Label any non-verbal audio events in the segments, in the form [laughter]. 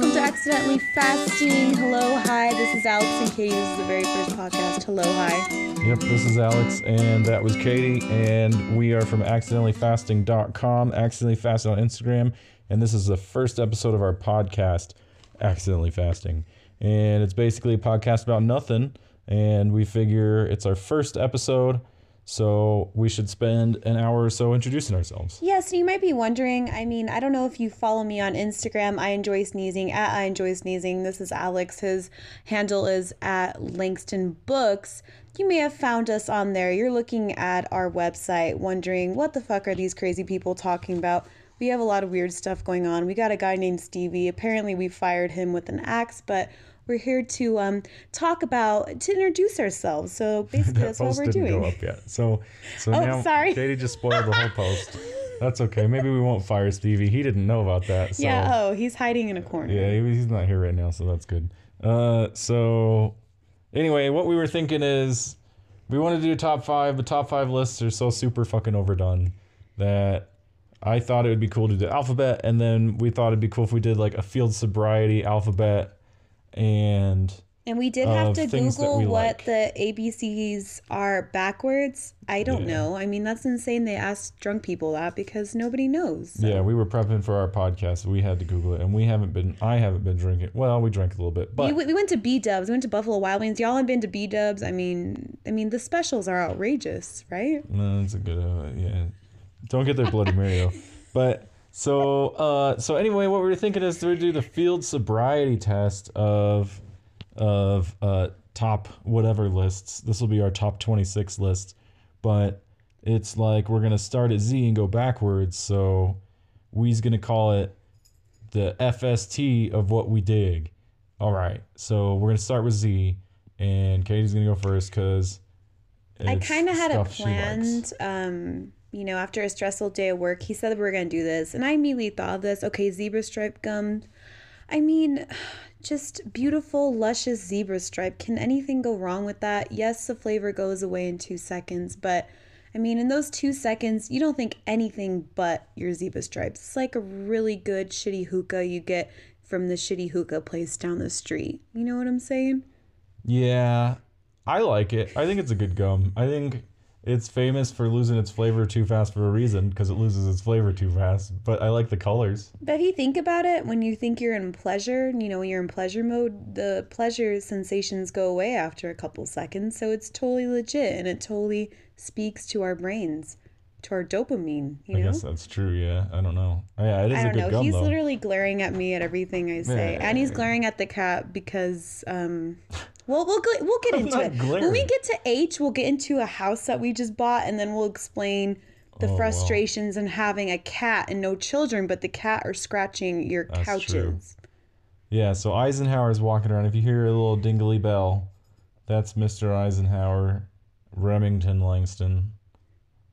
welcome to Accidentally Fasting. Hello, hi. This is Alex and Katie. This is the very first podcast. Hello, hi. Yep, this is Alex, and that was Katie, and we are from accidentallyfasting.com, accidentally fasting on Instagram, and this is the first episode of our podcast, Accidentally Fasting. And it's basically a podcast about nothing, and we figure it's our first episode, so we should spend an hour or so introducing ourselves. Yes, so you might be wondering. I mean, I don't know if you follow me on Instagram. I enjoy sneezing at I enjoy sneezing. This is Alex. His handle is at Langston Books. You may have found us on there. You're looking at our website, wondering what the fuck are these crazy people talking about. We have a lot of weird stuff going on. We got a guy named Stevie. Apparently, we fired him with an axe, but we're here to um, talk about to introduce ourselves. So basically, [laughs] that's what we're didn't doing. go up yet. So, so Oh, now sorry. Katie just spoiled the whole post. [laughs] That's okay. Maybe we won't fire Stevie. He didn't know about that. So. Yeah. Oh, he's hiding in a corner. Yeah, he's not here right now, so that's good. Uh, so anyway, what we were thinking is we want to do a top five, but top five lists are so super fucking overdone that I thought it would be cool to do alphabet, and then we thought it'd be cool if we did like a field sobriety alphabet, and And we did have to Google what like. the ABCs are backwards. I don't Yeah. know. I mean, that's insane. They asked drunk people that because nobody knows. yeah, we were prepping for our podcast. We had to Google it, and we haven't been. I haven't been drinking. Well, we drank a little bit, but we, we went to B Dubs. We went to Buffalo Wild Wings. Y'all have been to B Dubs. I mean, I mean the specials are outrageous, right? No, that's a good. Uh, yeah, don't get their Bloody Mary though. [laughs] But so, uh, so anyway, what we were thinking is to do the field sobriety test of of uh, top whatever lists. This will be our top twenty six list, but it's like we're gonna start at Z and go backwards. So we's gonna call it the FST of what we dig. All right, so we're gonna start with Z, and Katie's gonna go first because. I kind of had it planned. Um, you know, after a stressful day of work, he said were going to do this. And I immediately thought of this. Okay, zebra stripe gum. I mean, [sighs] just beautiful, luscious zebra stripe. Can anything go wrong with that? Yes, the flavor goes away in two seconds, but I mean, in those two seconds, you don't think anything but your zebra stripes. It's like a really good shitty hookah you get from the shitty hookah place down the street. You know what I'm saying? Yeah, I like it. I think it's a good gum. I think it's famous for losing its flavor too fast for a reason because it loses its flavor too fast. But I like the colors. But if you think about it, when you think you're in pleasure, you know, when you're in pleasure mode, the pleasure sensations go away after a couple seconds. So it's totally legit and it totally speaks to our brains, to our dopamine, you I know? guess that's true. Yeah, I don't know. Yeah, it is I a don't good know. gum He's though. literally glaring at me at everything I say, Yeah. and he's glaring at the cat because, um, well, we'll gl- we'll get [laughs] I'm into it when we get to H. We'll get into a house that we just bought, and then we'll explain the Oh, wow. frustrations in having a cat and no children, but the cat are scratching your That's true. couches. Yeah, so Eisenhower's walking around. If you hear a little dingly bell, that's Mr. Eisenhower, Remington Langston.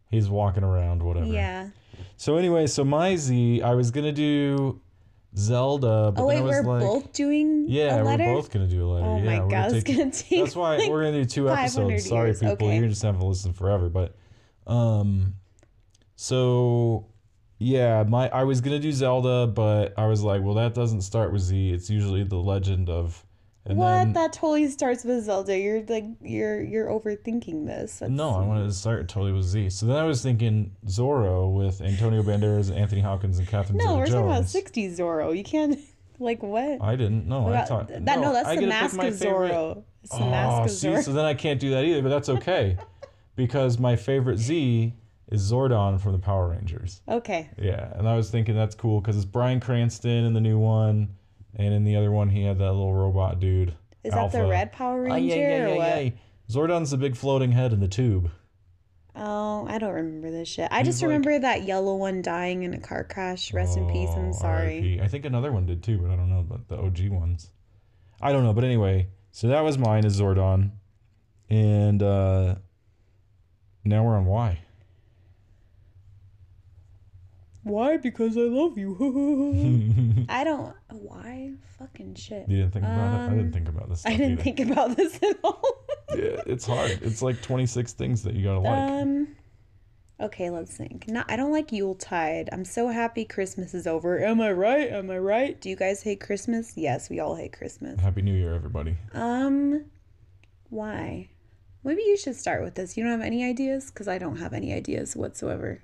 He's walking around, whatever. Yeah. So anyway, so my Z, I was gonna do Zelda, but Oh wait, we're like, both doing Yeah, we're both gonna do a letter. Oh yeah, my we're god, gonna it's take- gonna take. That's why like- we're gonna do two episodes. Sorry, years. people, Okay. you're just gonna have to listen forever. But, um, so yeah, my I was gonna do Zelda, but I was like, well, that doesn't start with Z. It's usually the Legend of. And what? then that totally starts with Zelda. You're like you're you're overthinking this. That's, no, I wanted to start totally with Z. So then I was thinking Zorro with Antonio Banderas, Anthony Hopkins, and Catherine No, we're Zeta-Jones. talking about '60s Zorro. You can't [laughs] like what? I didn't. No, I thought that no, that's I the get to pick Mask of favorite- Zorro. It's the Oh, Mask of see, Zorro. so then I can't do that either, but that's okay [laughs] because my favorite Z is Zordon from the Power Rangers. okay. Yeah, and I was thinking that's cool because it's Bryan Cranston in the new one, and in the other one he had that little robot dude. Is that the red Power Ah, Ranger yeah, yeah, yeah, yeah. Zordon's the big floating head in the tube. Oh, I don't remember this shit. I just like- remember that yellow one dying in a car crash. Rest in peace. I'm Oh, sorry. RIP. I think another one did too, but I don't know about the OG ones. I don't know, but anyway, so that was mine is Zordon, and uh, now we're on Y. Why? Because I love you. you [laughs] [laughs] I don't. Why? Fucking shit. You didn't think about it. I didn't Um, think about this. Stuff I didn't either. think about this at all. Yeah, it's hard. It's like twenty six things that you gotta like. um, Okay, let's think. Not, I don't like Yuletide. I'm so happy Christmas is over. Am I right? Am I right? Do you guys hate Christmas? Yes, we all hate Christmas. Happy New Year, everybody. Um, why? Maybe you should start with this. You don't have any ideas? Because I don't have any ideas whatsoever.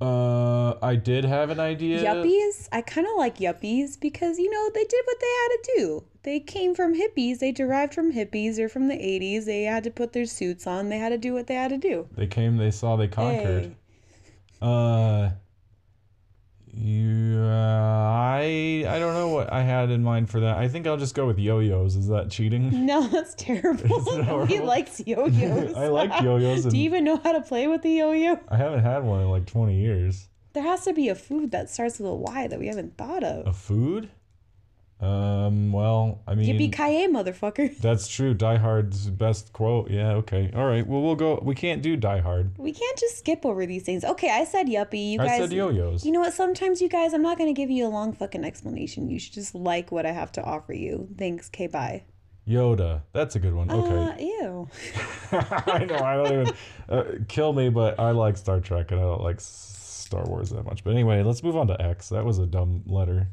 Uh, I did have an idea. Yuppies? I kind of like yuppies because, you know, they did what they had to do. They came from hippies. They derived from hippies. They're from the 80s. They had to put their suits on. They had to do what they had to do. They came, they saw, they conquered. Hey. Uh, you, uh, I don't know what I had in mind for that. I think I'll just go with yo-yos. Is that cheating? [laughs] No, that's terrible. Is it Nobody [laughs] horrible? likes [laughs] yo-yos. I like yo-yos. Do you even know how to play with the yo-yo? I haven't had one in like 20 years. There has to be a food that starts with a Y that we haven't thought of. A food? Um, well, I mean, Yippee ki motherfucker! [laughs] that's true. Die Hard's best quote. Yeah, okay. All right. Well, we'll go. We can't do Die Hard. We can't just skip over these things. Okay, I said yuppie. You guys I said yo-yos. You know what? Sometimes you guys, I'm not gonna give you a long fucking explanation. You should just like what I have to offer you. Thanks. Okay, bye. Yoda. That's a good one. Okay. Uh, ew. [laughs] I know. I don't even uh, kill me, but I like Star Trek and I don't like Star Wars that much. But anyway, let's move on to X. That was a dumb letter.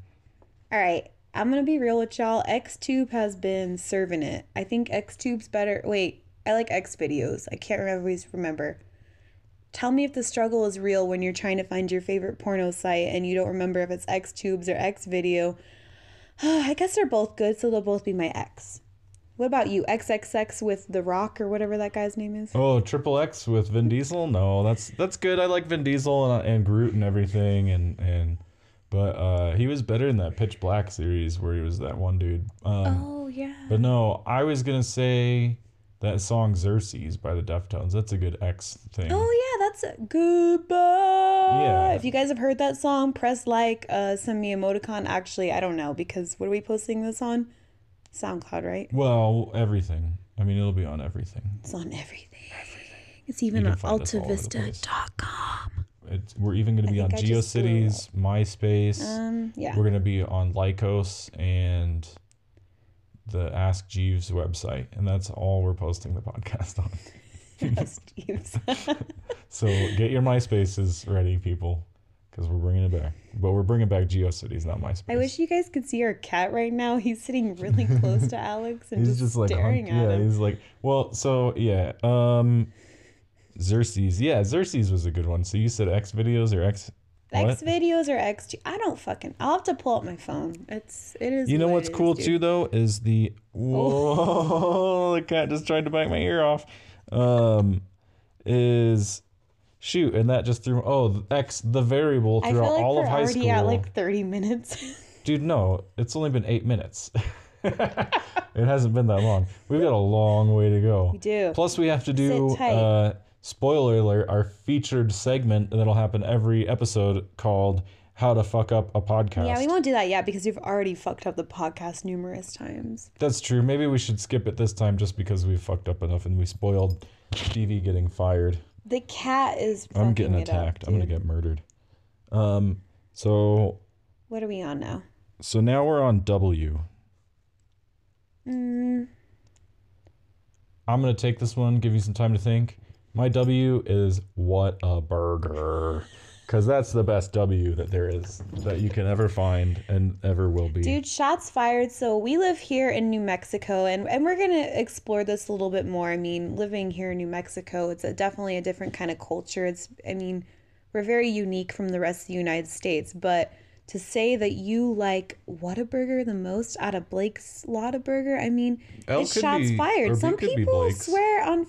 All right. I'm gonna be real with y'all. XTube has been serving it. I think XTube's better. Wait, I like X videos. I can't always remember. Tell me if the struggle is real when you're trying to find your favorite porno site and you don't remember if it's XTubes or X video. [sighs] I guess they're both good, so they'll both be my X. What about you? XXX with The Rock or whatever that guy's name is? Oh, Triple X with Vin Diesel? No, that's that's good. I like Vin Diesel and, and Groot and everything, and and but uh, he was better in that Pitch Black series where he was that one dude. Um, Oh, yeah. But no, I was gonna say that song Xerces by the Deftones. That's a good X thing. Oh yeah, that's a goodbye. Yeah. If you guys have heard that song, press like, uh, send me emoticon. Actually, I don't know because what are we posting this on? SoundCloud, right? Well, everything. I mean, it'll be on everything. It's on everything. It's even on find us all over altavista.com. It's, we're even gonna be on think I just blew GeoCities, MySpace. Um, yeah. We're gonna be on Lycos and the Ask Jeeves website, and that's all we're posting the podcast on. [laughs] Jeeves. [laughs] So get your MySpaces ready, people, because we're bringing it back. But we're bringing back GeoCities, not MySpace. I wish you guys could see our cat right now. He's sitting really close to [laughs] Alex and he's just, just like staring hunk- at yeah, him. he's like, well, so yeah, um, Xerces, yeah, Xerces was a good one. So you said X videos or X? X videos or X? I don't fucking. I'll have to pull up my phone. It's it is. You know what what's is, cool dude. too though is the whoa [laughs] the cat just tried to bite my ear off. Um, is shoot and that just threw oh the X the variable throughout like all we're of high already school. at like 30 minutes. [laughs] Dude, no, it's only been eight minutes. [laughs] it hasn't been that long. We've got a long way to go. We do. Plus, we have to do uh, spoiler alert, our featured segment that'll happen every episode called "How to Fuck Up a Podcast." yeah, we won't do that yet because we've already fucked up the podcast numerous times. That's true. Maybe we should skip it this time just because we fucked up enough and we spoiled Stevie getting fired. The cat is. I'm getting it up, attacked. I'm gonna get murdered. Um. So What are we on now? so now we're on W. Mm, I'm gonna take this one. Give you some time to think. My W is what a burger. Because that's the best W that there is that you can ever find and ever will be. dude, shots fired. So we live here in New Mexico, and and we're gonna explore this a little bit more. I mean, living here in New Mexico, it's a, definitely a different kind of culture. It's, I mean, we're very unique from the rest of the United States, but. To say that you like Whataburger the most out of Blake's Lotta Burger, I mean, it's shots be- fired. Some people swear on.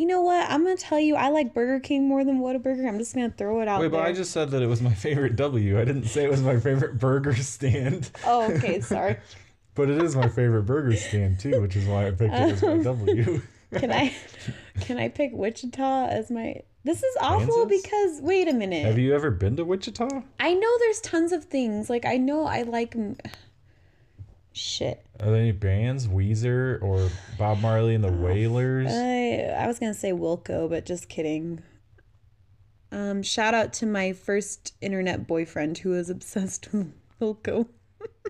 You know what? I'm gonna tell you, I like Burger King more than Whataburger. I'm just gonna throw it out Wait, there. but I just said that it was my favorite W. I didn't say it was my favorite burger stand. [laughs] Oh, okay. Sorry. [laughs] But it is my favorite burger stand too, which is why I picked it as my uh, W. [laughs] Can I? Can I pick Wichita as my? This is awful Kansas? because wait a minute. Have you ever been to Wichita? I know there's tons of things. Like I know I like. Shit. Are there any bands? Weezer or Bob Marley and the Wailers? I I was gonna say Wilco, but just kidding. Um, shout out to my first internet boyfriend who was obsessed with Wilco. [laughs]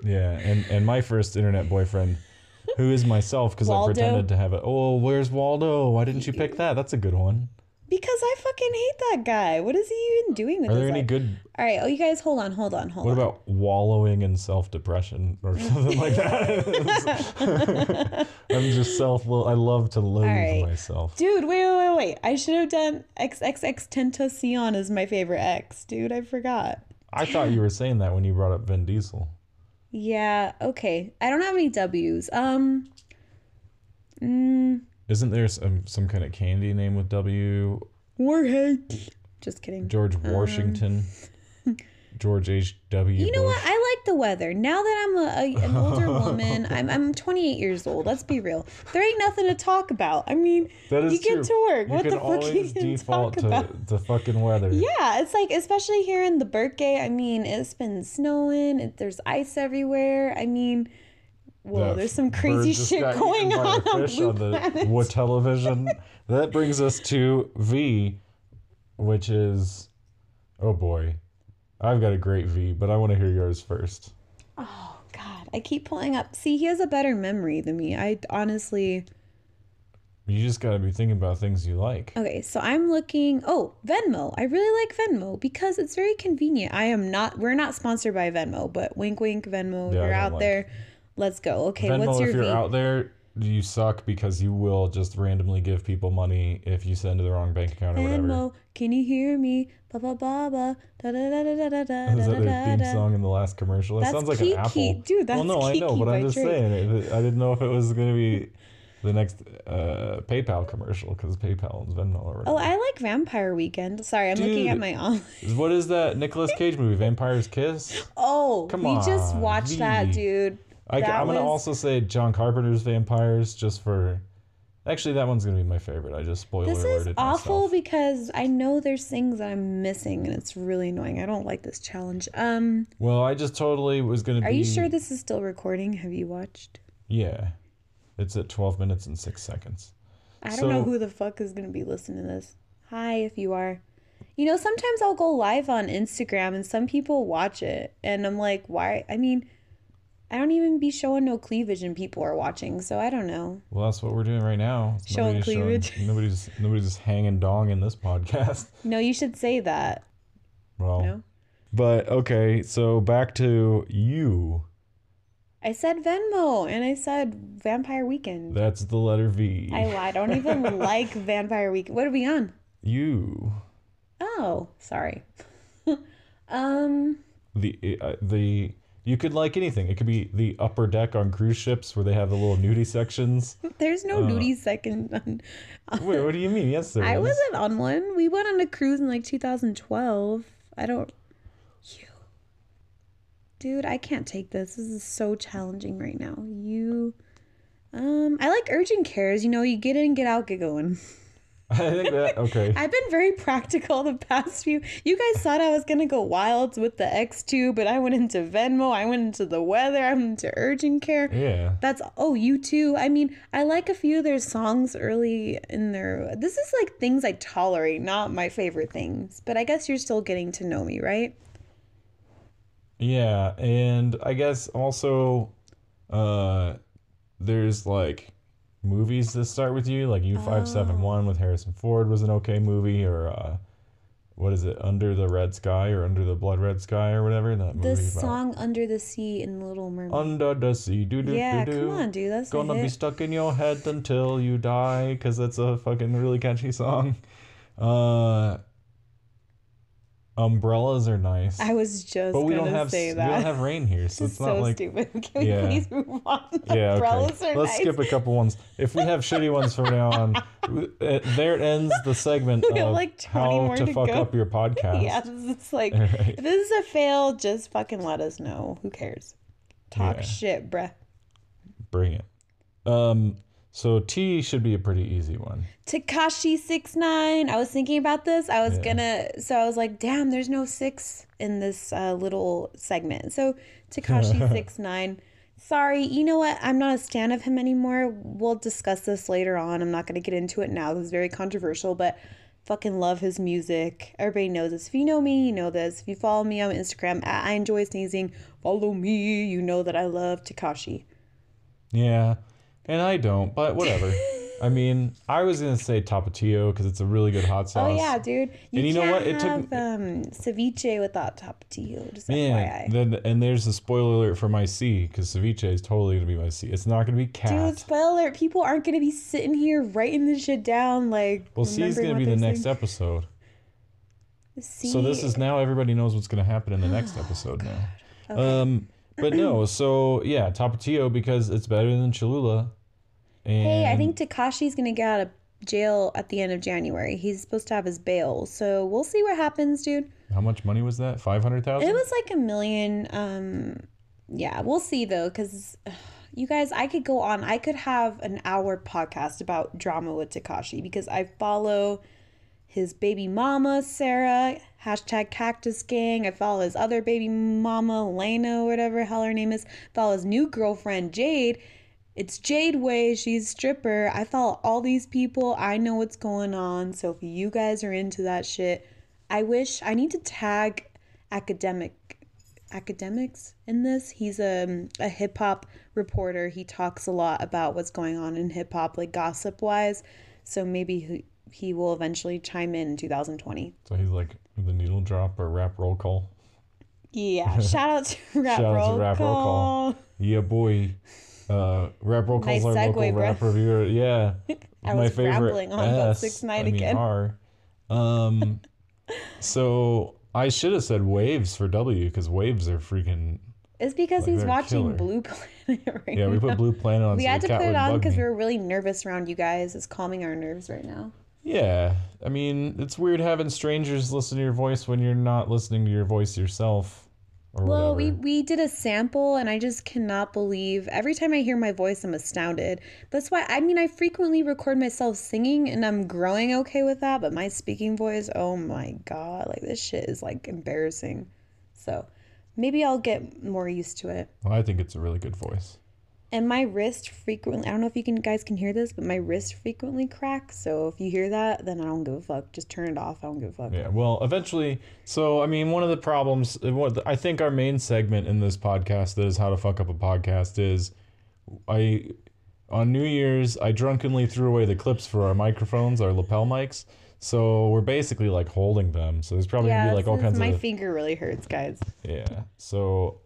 Yeah, and and my first internet boyfriend, who is myself, because I Waldo? pretended to have it. Oh, where's Waldo? Why didn't you pick that? That's a good one. Because I fucking hate that guy. What is he even doing with Are his there any life? good? All right. Oh, you guys, hold on, hold on, hold What on. about wallowing in self depression or something like that? [laughs] I'm just self. I love to loathe right. myself. Dude, wait, wait, wait, wait. I should have done XXX Tentacion is my favorite X. Dude, I forgot. I thought you were saying that when you brought up Vin Diesel. Yeah, okay. I don't have any W's. Um, mm, Isn't there some some kind of candy name with W? Warhead. Just kidding. George Washington. George H. W. Um, You know what? I like the weather. Now that I'm a, a an older [laughs] woman, I'm I'm 28 years old. Let's be real. There ain't nothing to talk about. I mean, That is you get to work. You what the fuck you gonna default talk to about? the fucking weather. Yeah, it's like especially here in the Burque. I mean, it's been snowing. It, there's ice everywhere. I mean, whoa, there's some crazy shit going on on fish Blue on the Planet. what television. that brings us to V, which is, oh boy, I've got a great V, but I want to hear yours first. Oh God, I keep pulling up. See, he has a better memory than me. I honestly. You just got to be thinking about things you like. Okay, so I'm looking. Oh, Venmo. I really like Venmo because it's very convenient. I am not. We're not sponsored by Venmo, but wink, wink, Venmo. Yeah, you're out like- there, let's go. Okay, Venmo, what's your if you're V? out there, you suck because you will just randomly give people money if you send to the wrong bank account or whatever. Venmo, can you hear me? Ba ba ba ba da da da da da da da Is that their theme song in the last commercial? That That's sounds like Kiki. an apple. Dude, well, that's no, I know, but I'm just Drake. saying. I didn't know if it was going to be the next uh, PayPal commercial because PayPal and Venmo or Oh. I like Vampire Weekend. Sorry, I'm looking at my on. What is that Nicolas Cage movie, Vampire's Kiss? [laughs] Oh, Come we just on, watched that, dude. I, am going to also say John Carpenter's Vampires just for. Actually, that one's going to be my favorite. I just spoiler This alerted is awful myself. because I know there's things that I'm missing and it's really annoying. I don't like this challenge. Um, Well, I just totally was going to are be. you sure this is still recording? Have you watched? Yeah. It's at 12 minutes and 6 seconds. I don't know So- who the fuck is gonna be listening to this. Hi, if you are. You know, sometimes I'll go live on Instagram and some people watch it, and I'm like, why? I mean, I don't even be showing no cleavage and people are watching, so I don't know. Well, that's what we're doing right now. Showing [laughs] Nobody's cleavage. nobody's nobody's just hanging dong in this podcast. No, you should say that. Well, No, but okay. So back to you. I said Venmo and I said Vampire Weekend. That's the letter V. I. I don't even [laughs] like Vampire Weekend. What are we on? you. Oh, sorry. [laughs] um, The uh, the you could like anything. It could be the upper deck on cruise ships where they have the little nudie sections. [laughs] there's no Uh, nudie second. On, Wait, what do you mean? Yes, there I is. wasn't on one. We went on a cruise in like 2012. I don't. You. Dude, I can't take this. This is so challenging right now. You. Um, I like urgent cares. You know, you get in, get out, get going. [laughs] [laughs] I think that okay. [laughs] I've been very practical the past few. You guys thought I was gonna go wild with the X2, but I went into Venmo. I went into the weather. I went into urgent care. yeah. That's oh, you too. I mean, I like a few of their songs early in their. This is like things I tolerate, not my favorite things. But I guess you're still getting to know me, right? Yeah, and I guess also uh there's like movies that start with you, like U five seven one with Harrison Ford was an okay movie, or uh what is it, Under the Red Sky or Under the Blood Red Sky or whatever that movie The about. song "Under the Sea" in Little Mermaid. Under the sea, do do yeah, do do. come on, dude. That's Gonna be stuck in your head until you die, cause that's a fucking really catchy song. Uh, umbrellas are nice. I was just but we don't have say that. we don't have rain here, so it's not so like stupid. [laughs] Can we Yeah. please move on? yeah. Umbrellas Okay, are let's nice. skip a couple ones. If we have shitty ones from now on, [laughs] uh, there ends the segment [laughs] We of like, 20 how more to, to fuck go. up your podcast. Yeah, it's like right. if this is a fail, just fucking let us know. Who cares? Talk Yeah. shit, bruh. Bring it. Um. So T should be a pretty easy one. Tekashi six nine. I was thinking about this. I was Yeah. gonna. So I was like, damn, there's no six in this uh, little segment. So Tekashi [laughs] six nine. Sorry, you know what? I'm not a stan of him anymore. We'll discuss this later on. I'm not gonna get into it now. This is very controversial, but fucking love his music. Everybody knows this. If you know me, you know this. If you follow me on Instagram, at I enjoy sneezing. Follow me. You know that I love Tekashi. Yeah, and I don't, but whatever. [laughs] I mean, I was gonna say Tapatio because it's a really good hot sauce. Oh yeah, dude. You And you know what? It took- um, ceviche without tapatio. Just Man, FYI. then and there's a spoiler alert for my C because ceviche is totally gonna be my C. It's not gonna be cat. Dude, spoiler alert, people aren't gonna be sitting here writing this shit down like well, C is gonna be the next saying. episode. C- So this is now everybody knows what's gonna happen in the next episode now. [gasps] Um, but no, so yeah, Tapatio because it's better than Cholula. And Hey, I think Tekashi's gonna get out of jail at the end of January. He's supposed to have his bail, so we'll see what happens, dude. how much money was that? Five hundred thousand. It was like a million. Um, yeah, we'll see though, because [sighs] you guys, I could go on. I could have an hour podcast about drama with Tekashi because I follow his baby mama Sarah hashtag Cactus Gang. I follow his other baby mama Lena, whatever hell her name is. Follow his new girlfriend Jade. It's Jade Way. She's stripper. I follow all these people. I know what's going on. So if you guys are into that shit, I wish I need to tag academic Akademiks in this. He's um, a, a hip hop reporter. He talks a lot about what's going on in hip hop, like gossip wise. So maybe he, he will eventually chime in in 2020. So he's like the needle drop or rap roll call. Yeah. [laughs] Shout out to Rap Shout out to Roll Rap Roll Call. Call. Yeah, boy. Uh, rap roll calls Nice our local bro. rap reviewer. Yeah, [laughs] I my was favorite. rambling on about S, 6ix9ine I mean, again. R. Um, [laughs] so I should have said waves for W because waves are freaking. It's because Like, he's watching killer. Blue [laughs] Planet right Yeah, we put Blue Planet on. We so had to put it on because we were really nervous around you guys. It's calming our nerves right now. Yeah, I mean, it's weird having strangers listen to your voice when you're not listening to your voice yourself. Well, we, we did a sample, and I just cannot believe every time I hear my voice, I'm astounded. That's why I mean I frequently record myself singing, and I'm growing okay with that. But my speaking voice, oh my god, like this shit is like embarrassing. So maybe I'll get more used to it. Well, I think it's a really good voice. And my wrist frequently, I don't know if you can guys can hear this, but my wrist frequently cracks. So if you hear that, then I don't give a fuck. Just turn it off. I don't give a fuck. Yeah, well, eventually. So, I mean, one of the problems, uh, what I think our main segment in this podcast that is how to fuck up a podcast is, I on New Year's I drunkenly threw away the clips for our microphones, our lapel mics. So we're basically like holding them. So there's probably Yeah, gonna be like all kinds my of finger really hurts, guys. yeah. So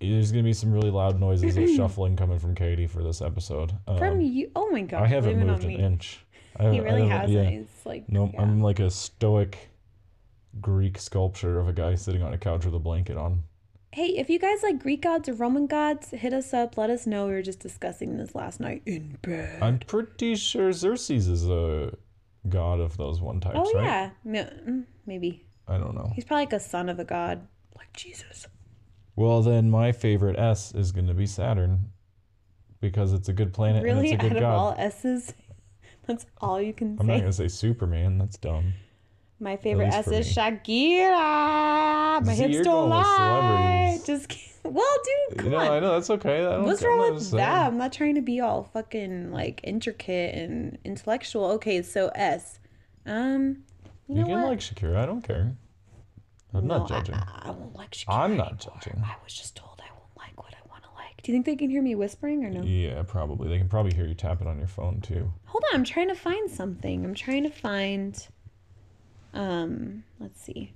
there's gonna be some really loud noises of [clears throat] shuffling coming from Katie for this episode. Um, From you, oh my god, I haven't moved an me. inch. I, [laughs] He really hasn't. yeah. It's like no, yeah. I'm like a stoic Greek sculpture of a guy sitting on a couch with a blanket on. Hey, if you guys like Greek gods or Roman gods, hit us up. Let us know. We were just discussing this last night in bed. I'm pretty sure Xerxes is a god of those one types, Oh right? yeah, mm, maybe I don't know. he's probably like a son of a god, like Jesus. Well, then my favorite S is going to be Saturn because it's a good planet Really, and it's a good out good of god. all S's, [laughs] that's all you can say. I'm not going to say Superman. That's dumb. My favorite S is. Shakira. My See, hips don't lie. Just kidding. Well, dude, come no, on. I know that's okay. I What's wrong with that? I'm not trying to be all fucking like intricate and intellectual. Okay, so S. Um, you, You know can what? like Shakira. I don't care. I'm No, not judging. I, I won't like Shakira. I'm not anymore. judging. I was just told I won't like what I want to like. Do you think they can hear me whispering or no? Yeah, probably. They can probably hear you tapping on your phone too. Hold on, I'm trying to find something. I'm trying to find. Um, let's see.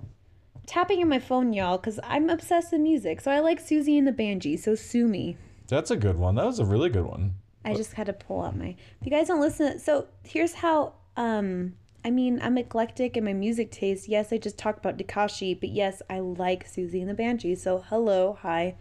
Tapping on my phone, y'all, because I'm obsessed with music. So I like Siouxsie and the Banshee. So sue me. That's a good one. That was a really good one. I just had to pull out my. If you guys don't listen, so here's how. Um, I mean, I'm eclectic in my music taste. Yes, I just talked about Tekashi, but yes, I like Siouxsie and the Banshee. So hello, hi.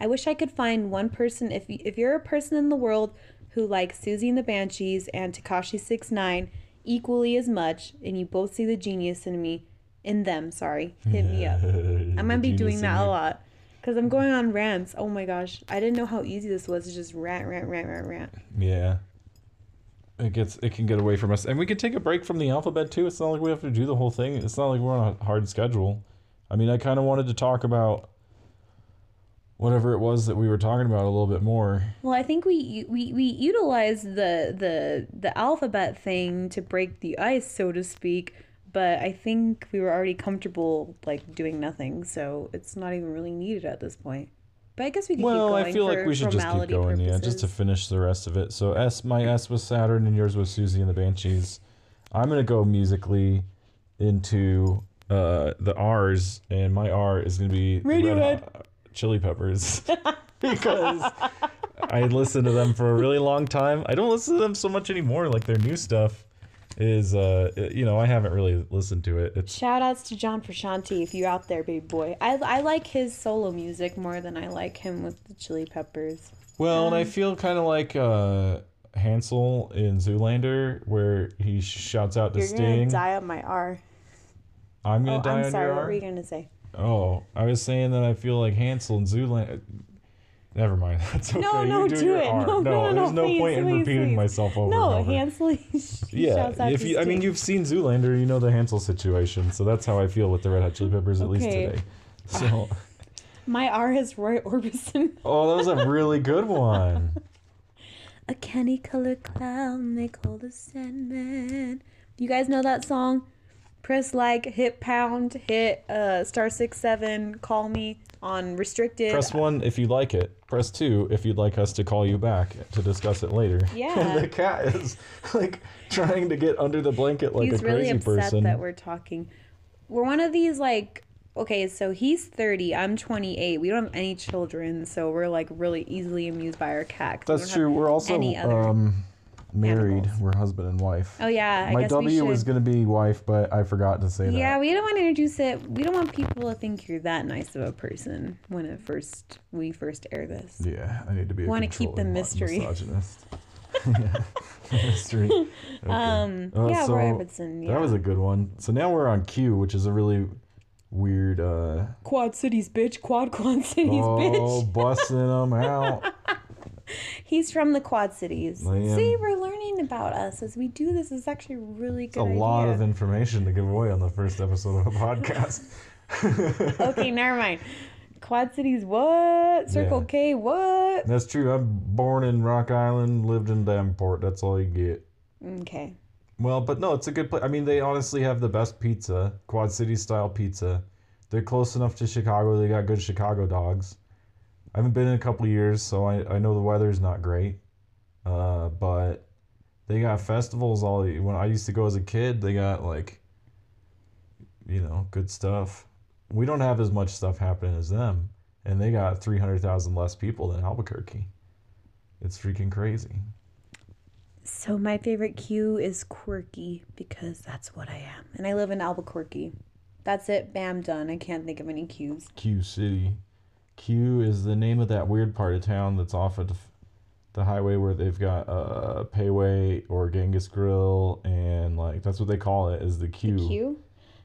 I wish I could find one person. If if you're a person in the world who likes Siouxsie and the Banshees and Tekashi Six Nine equally as much, and you both see the genius in me, in them, sorry, hit me up. [laughs] I'm gonna be doing that a lot. Cause I'm going on rants. Oh my gosh, I didn't know how easy this was to just rant, rant, rant, rant, rant. Yeah. It gets it can get away from us, and we can take a break from the alphabet too. It's not like we have to do the whole thing. It's not like we're on a hard schedule. I mean, I kind of wanted to talk about whatever it was that we were talking about a little bit more. Well, I think we we we utilize the the the alphabet thing to break the ice, so to speak. But I think we were already comfortable like doing nothing, so it's not even really needed at this point. But I guess we can Well, keep going I feel like we should just keep going, yeah, just to finish the rest of it. So S, my S was Saturn, and yours was Siouxsie and the Banshees. I'm gonna go musically into uh, the R's, and my R is gonna be Radiohead. Chili Peppers [laughs] because I listened to them for a really long time. I don't listen to them so much anymore. Like their new stuff is, uh, you know, I haven't really listened to it. It's Shout outs to John Frusciante if you're out there, baby boy. I, I like his solo music more than I like him with the Chili Peppers. Well, and I Um, feel kind of like uh, Hansel in Zoolander, where he shouts out to You're Sting, gonna die on my R. "I'm gonna Oh, die I'm on sorry. your What were you gonna say? Oh, I was saying that I feel like Hansel and Zoolander. Never mind. [laughs] That's okay. No, You no, do do your it. R. No, no, no, there's no please, point in please, repeating please. myself over no, and over. Hansel. [laughs] yeah, if you, I mean, you've seen Zoolander, you know the Hansel situation, so that's how I feel with the Red Hot Chili Peppers at least Okay. today. Ah. So, [laughs] My R is Roy Orbison. oh, that was a really good one. A candy colored clown they call the Sandman. You guys know that song? Press like, hit pound, hit uh star six seven, call me on restricted. Press one if you like it. Press two if you'd like us to call you back to discuss it later. Yeah. And [laughs] the cat is like trying to get under the blanket like He's a really crazy upset person. that we're talking. We're one of these like okay, so he's 30, I'm 28. We don't have any children, so we're like really easily amused by our cat. we That's have true. We're also any other um, married. animals. We're husband and wife. Oh yeah, I My guess W we should. was gonna be wife, but I forgot to say that. Yeah, we don't want to introduce it. We don't want people to think you're that nice of a person when it first we first air this. Yeah, I need to be. Wanna keep the mystery. Misogynist. [laughs] [laughs] yeah, mystery. Okay. Um, Uh, yeah, so. Yeah. That was a good one. So now we're on Q, which is a really weird. uh Quad Cities, bitch. Quad Quad Cities, Oh, bitch. busting them out. [laughs] [laughs] He's from the Quad Cities. See, we're learning about us as we do this. It's actually a really It's good a idea. lot of information to give away on the first episode of a podcast. [laughs] okay, never mind. Quad Cities, what? Circle Yeah. K, what? That's true. I'm born in Rock Island, lived in Davenport. That's all you get. Okay. Well, but no, it's a good place. I mean, they honestly have the best pizza, Quad City style pizza. They're close enough to Chicago. They got good Chicago dogs. I haven't been in a couple years, so I, I know the weather's not great. Uh, but they got festivals all. When I used to go as a kid, they got like, you know, good stuff. We don't have as much stuff happening as them, and they got three hundred thousand less people than Albuquerque. It's freaking crazy. So my favorite Q is quirky because that's what I am, and I live in Albuquerque. That's it. Bam, done. I can't think of any Qs. Q City. Q is the name of that weird part of town that's off of the highway where they've got uh Payway or Genghis Grill and like that's what they call it is the Q. Q,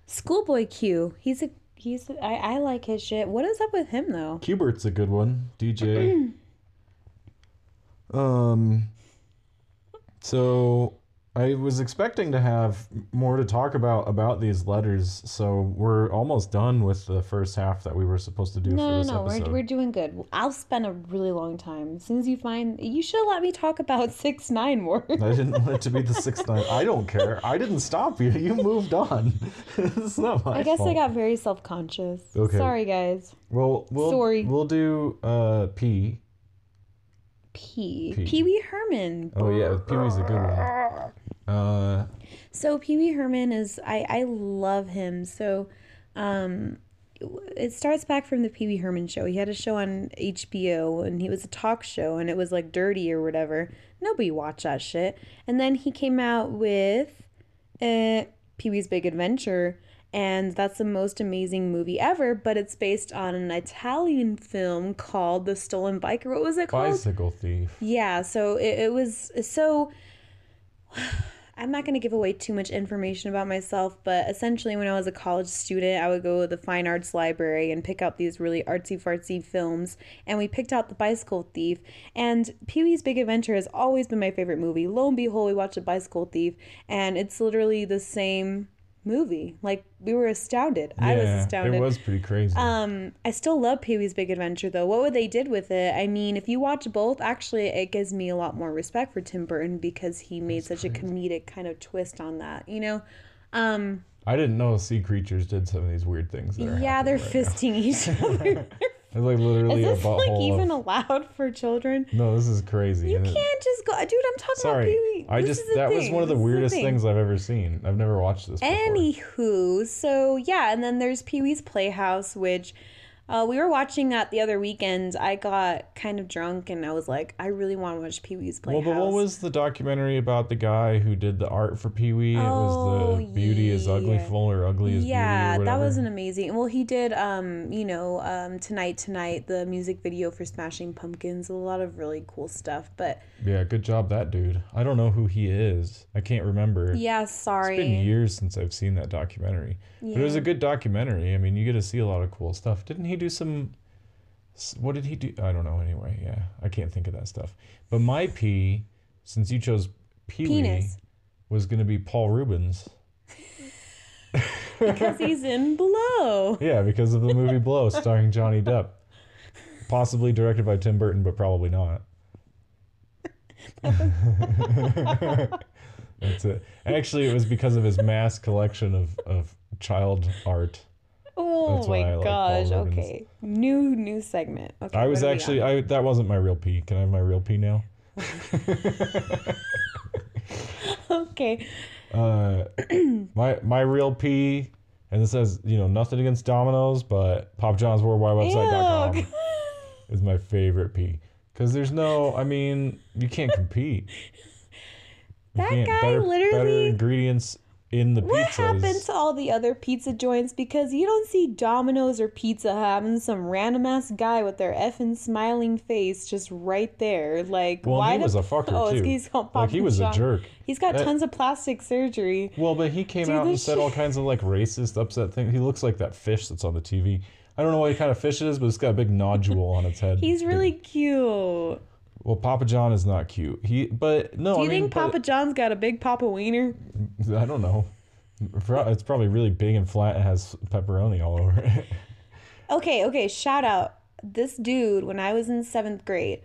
Schoolboy Q. He's a he's. A, I I like his shit. What is up with him though? Q*bert's a good one. DJ. [clears throat] um so I was expecting to have more to talk about about these letters, so we're almost done with the first half that we were supposed to do No, for no, episode. We're, we're doing good. I'll spend a really long time. As soon as you find, you should let me talk about [laughs] six nine more. I didn't want it to be the six nine. I don't care. I didn't stop you. You moved on. [laughs] it's not my I guess I got very self conscious. Okay. Sorry, guys. Well, we'll Sorry. we'll do uh P. P. P. Pee Wee Herman. Oh yeah, Pee Wee's a good one. Uh, So Pee Wee Herman is I I love him. So um it starts back from the Pee Wee Herman show. He had a show on HBO and he was a talk show and it was like dirty or whatever. Nobody watched that shit. And then he came out with uh Pee Wee's Big Adventure and that's the most amazing movie ever, but it's based on an Italian film called The Stolen Biker. What was it called? bicycle thief. Yeah, so it, it was so. I'm not going to give away too much information about myself, but essentially, when I was a college student, I would go to the fine arts library and pick out these really artsy fartsy films. And we picked out The Bicycle Thief. And Pee Wee's Big Adventure has always been my favorite movie. Lo and behold, we watched The Bicycle Thief, and it's literally the same movie. Like, we were astounded. I was astounded. It was pretty crazy. Um, I still love Pee Wee's Big Adventure though. What would they did with it? I mean, if you watch both, actually, it gives me a lot more respect for Tim Burton because he made such a comedic kind of twist on that. You know, um, I didn't know sea creatures did some of these weird things. Yeah, they're right now. fisting each [laughs] other. It's like literally Is this like even of- allowed for children? no, this is crazy. You can't just go, dude. I'm talking about Sorry, Pee-wee. I This just that was one of the This is weirdest thing. things I've ever seen. I've never watched this before. Anywho, so yeah, and then there's Pee Wee's Playhouse, which uh, we were watching that the other weekend. I got kind of drunk and I was like, I really want to watch Pee Wee's Playhouse. Well, but what was the documentary about the guy who did the art for Pee Wee? it was the Oh, Beauty is Ugly yeah. Full or Ugly is yeah, Beauty or that was an amazing. Well, he did, um, you know, um, tonight, tonight, the music video for Smashing Pumpkins. A lot of really cool stuff. But Yeah, good job, that dude. I don't know who he is. I can't remember. yeah, sorry. It's been years since I've seen that documentary. Yeah. But it was a good documentary. I mean, you get to see a lot of cool stuff. Didn't he do some? What did he do? I don't know. Anyway, yeah, I can't think of that stuff. But my P, since you chose Pee Wee, Penis. was going to be Paul Reubens. because he's [laughs] in Blow. Yeah, because of the movie Blow, starring Johnny Depp, possibly directed by Tim Burton, but probably not. [laughs] [laughs] That's it. Actually, it was because of his mass collection of, of child art. Oh my I gosh. Okay. New new segment. Okay. I was actually? I that wasn't my real P. Can I have my real P now? [laughs] Okay. [laughs] Uh, my my real P, and this says you know nothing against Domino's, but Pop John's Worldwide Website.com Ew. [laughs] is my favorite P. Because there's no, I mean, you can't compete. You That can't- guy better, better literally- ingredients in the What pizzas. happened to all the other pizza joints? Because you don't see Domino's or Pizza Hut having some random ass guy with their effing smiling face just right there. Like, Well, why he did- was a fucker [laughs] oh, it's- too. He's called like he was John. a jerk. He's got That- tons of plastic surgery. Well, but he came Dude, out and said all [laughs] kinds of like racist, upset things. He looks like that fish that's on the TV. I don't know what kind of fish it is, but it's got a big nodule on its head. He's Big- really cute. Well. Papa John is not cute. He, but no, Do you I mean, think but- Papa John's got a big Papa Wiener? [laughs] I don't know. It's probably really big and flat and has pepperoni all over it. [laughs] Okay, okay, shout out. This dude, when I was in seventh grade,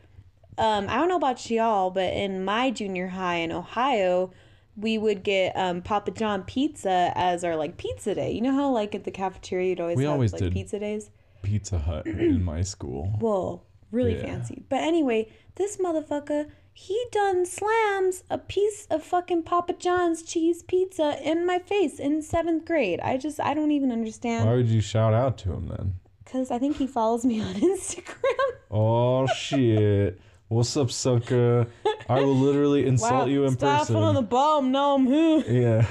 um, I don't know about y'all, but in my junior high in Ohio, we would get um, Papa John pizza as our like pizza day. You know how like at the cafeteria you'd always We have always like did. pizza days? Pizza Hut in my school. Whoa, really Yeah. fancy. But anyway, this motherfucker, he done slams a piece of fucking Papa John's cheese pizza in my face in seventh grade. I just I don't even understand. Why would you shout out to him then? Because I think he follows me [laughs] on Instagram. Oh shit! What's up, sucker? I will literally [laughs] insult you in person. Stop on the bomb, no, I'm who. Yeah.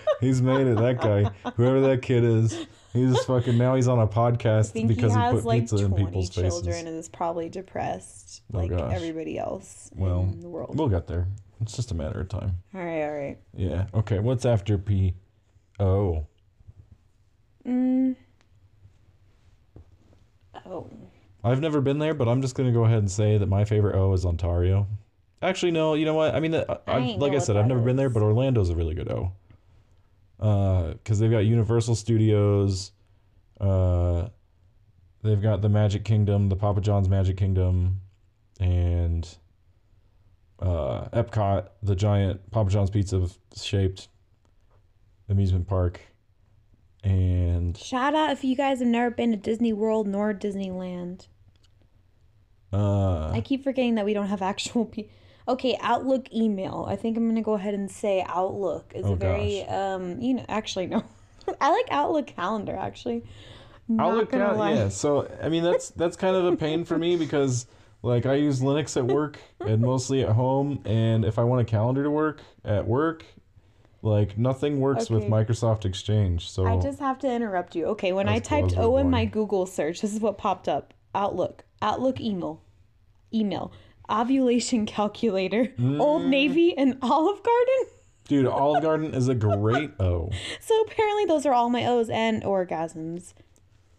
[laughs] he's made it, that guy. Whoever that kid is. He's fucking now he's on a podcast because he he, has put like pizza in 20 people's children faces. and is probably depressed Oh, like gosh. everybody else Well, in the world. We'll get there. It's just a matter of time. all right, all right. Yeah. Okay, what's after P? Oh. Mm. Oh. I've never been there, but I'm just gonna go ahead and say that my favorite O is Ontario. Actually, no. You know what? I mean, I, I, like I said, I've never been there, but Orlando's a really good O. Because they've got Universal Studios. Uh, they've got the Magic Kingdom, the Papa John's Magic Kingdom, and uh, Epcot, the giant Papa John's pizza shaped amusement park. And Shout out if you guys have never been to Disney World nor Disneyland. uh, I keep forgetting that we don't have actual pe- Okay, Outlook email. I think I'm gonna go ahead and say Outlook is Oh, a very um you know actually no. [laughs] I like Outlook calendar actually. Not Outlook, lie. yeah. So I mean, that's that's kind of a pain for me because like I use Linux at work and mostly at home, and if I want a calendar to work at work, like nothing works with Microsoft Exchange. So I just have to interrupt you. Okay, when I typed O in my. Google search, this is what popped up. Outlook. Outlook email. Email. Ovulation [laughs] calculator. Mm. Old Navy and Olive Garden. dude, Olive [laughs] Garden is a great O. So apparently those are all my O's and orgasms.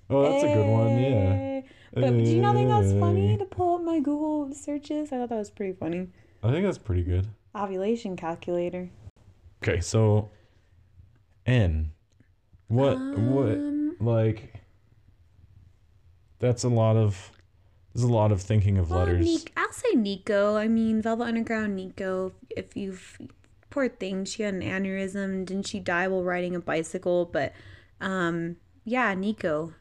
Oh, that's a good one. Yeah. But do you not think that's funny to pull up my Google searches? I thought that was pretty funny. I think that's pretty good. Ovulation calculator. Okay, so N. What what Um, like? That's a lot of. There's a lot of thinking of well, letters. I'll say Nico. I mean, Velvet Underground Nico. If you've. Poor thing, she had an aneurysm. Didn't she die while riding a bicycle? But, um, yeah, Nico.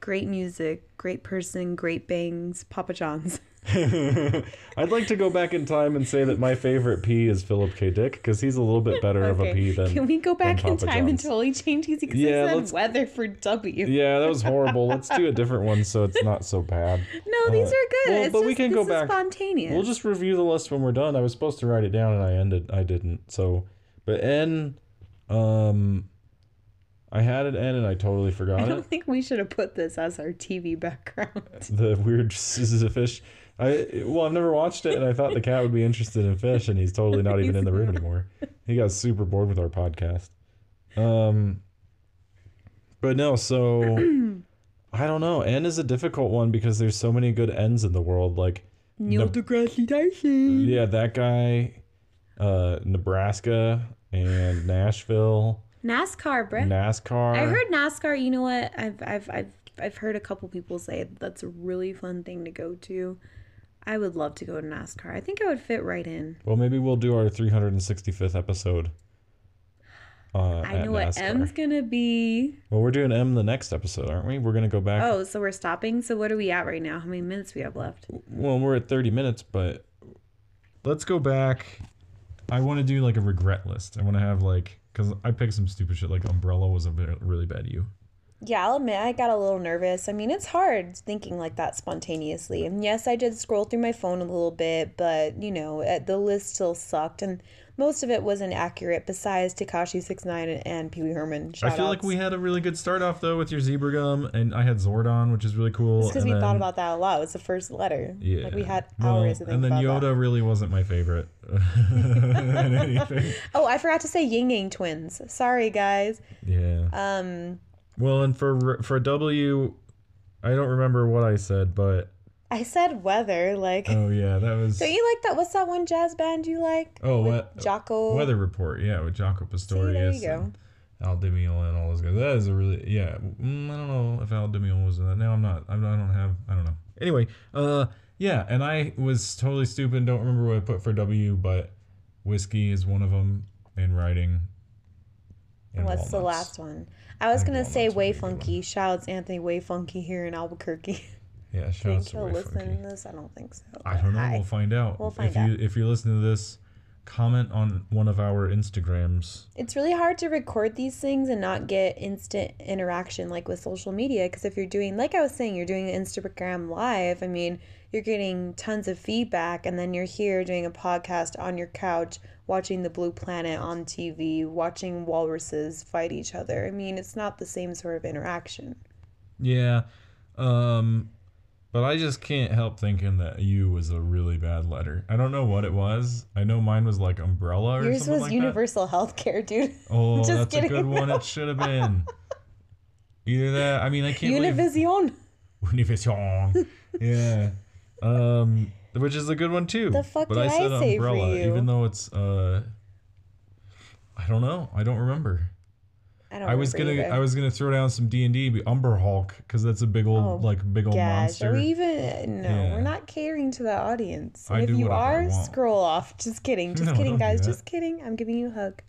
great music, great person, great bangs, Papa John's. [laughs] [laughs] I'd like to go back in time and say that my favorite P is Philip K. Dick because he's a little bit better of a P than. Can we go back in time and totally change these? Because Yeah, yeah, let's- weather for W. Yeah, that was horrible. [laughs] Let's do a different one so it's not so bad. No, these Uh, are good. well, it's but just, we can go back. spontaneous. We'll just review the list when we're done. I was supposed to write it down and I ended. I didn't. So, but N, um, I had an N and I totally forgot it. I don't it. think we should have put this as our TV background. The weird [laughs] scissors of fish. I well, I've never watched it, and I thought the cat would be interested in fish, and he's totally not even in the room anymore. He got super bored with our podcast. Um, but no, so I don't know. N is a difficult one because there's so many good ends in the world. Like Neil Nope. deGrasse Tyson. Yeah, that guy, uh, Nebraska and Nashville, NASCAR, bruh. NASCAR. I heard NASCAR. You know what? I've I've I've I've heard a couple people say that's a really fun thing to go to. I would love to go to NASCAR. I think I would fit right in. Well, maybe we'll do our 365th episode. Uh, I know what NASCAR. M's gonna be. Well, we're doing M the next episode, aren't we? We're gonna go back. Oh, so we're stopping. So what are we at right now? How many minutes we have left? Well, we're at 30 minutes, but let's go back. I want to do like a regret list. I want to have like because I picked some stupid shit. Like Umbrella was a really bad you. Yeah, I'll admit I got a little nervous. I mean, it's hard thinking like that spontaneously. And yes, I did scroll through my phone a little bit, but you know, uh, the list still sucked, and most of it wasn't accurate. Besides Tekashi Six Nine and Pee Wee Herman. I feel like we had a really good start off though with your zebra gum, and I had Zordon, which is really cool. because we thought about that a lot. It was the first letter. Yeah. like we had hours. think and then Yoda that. really wasn't my favorite. [laughs] [laughs] Oh, I forgot to say Ying Yang Twins. Sorry, guys. Yeah. Um, Well, and for for W, I don't remember what I said, but I said weather. Like, oh yeah, that was don't you like that? What's that one jazz band you like? Oh, what- Jaco. Weather Report. Yeah, with Jaco Pastorius. there you go. and Al Di Meola and all those guys. That is a really yeah. Mm, I don't know if Al Di Meola was in that. No, I'm not. I'm, I don't have. I don't know. Anyway, uh, yeah, and I was totally stupid. Don't remember what I put for W, but whiskey is one of them, and writing. And what's the last one? I was gonna say Way be a good one. Funky. Shouts Anthony Way Funky here in Albuquerque. [laughs] Yeah, shout out Think to Way listen Funky. to this? I don't think so. I don't know. Hi. We'll find out. We'll find if you if you're listening to this, comment on one of our Instagrams. It's really hard to record these things and not get instant interaction like with social media because if you're doing like I was saying, you're doing Instagram live, I mean, you're getting tons of feedback and then you're here doing a podcast on your couch watching the blue planet on TV, watching walruses fight each other. I mean, it's not the same sort of interaction. Yeah. Um but I just can't help thinking that U was a really bad letter. I don't know what it was. I know mine was like umbrella or Yours something was like universal health care, dude. [laughs] Oh, Just that's kidding. a good one. It should have been. [laughs] Either that. I mean, I can't believe Univision. [laughs] Univision. yeah. Um, which is a good one too. The fuck but did I I said say for umbrella, you? even though it's uh, I don't know. I don't remember. I don't I was gonna either. I was gonna throw down some D and D, Umber Hulk, because that's a big old Oh, like big old Gosh, monster. are we even? No, Yeah. we're not catering to the audience. I if do you I are, scroll off. Just kidding. [laughs] Just No, kidding, guys. Just kidding. I'm giving you a hug.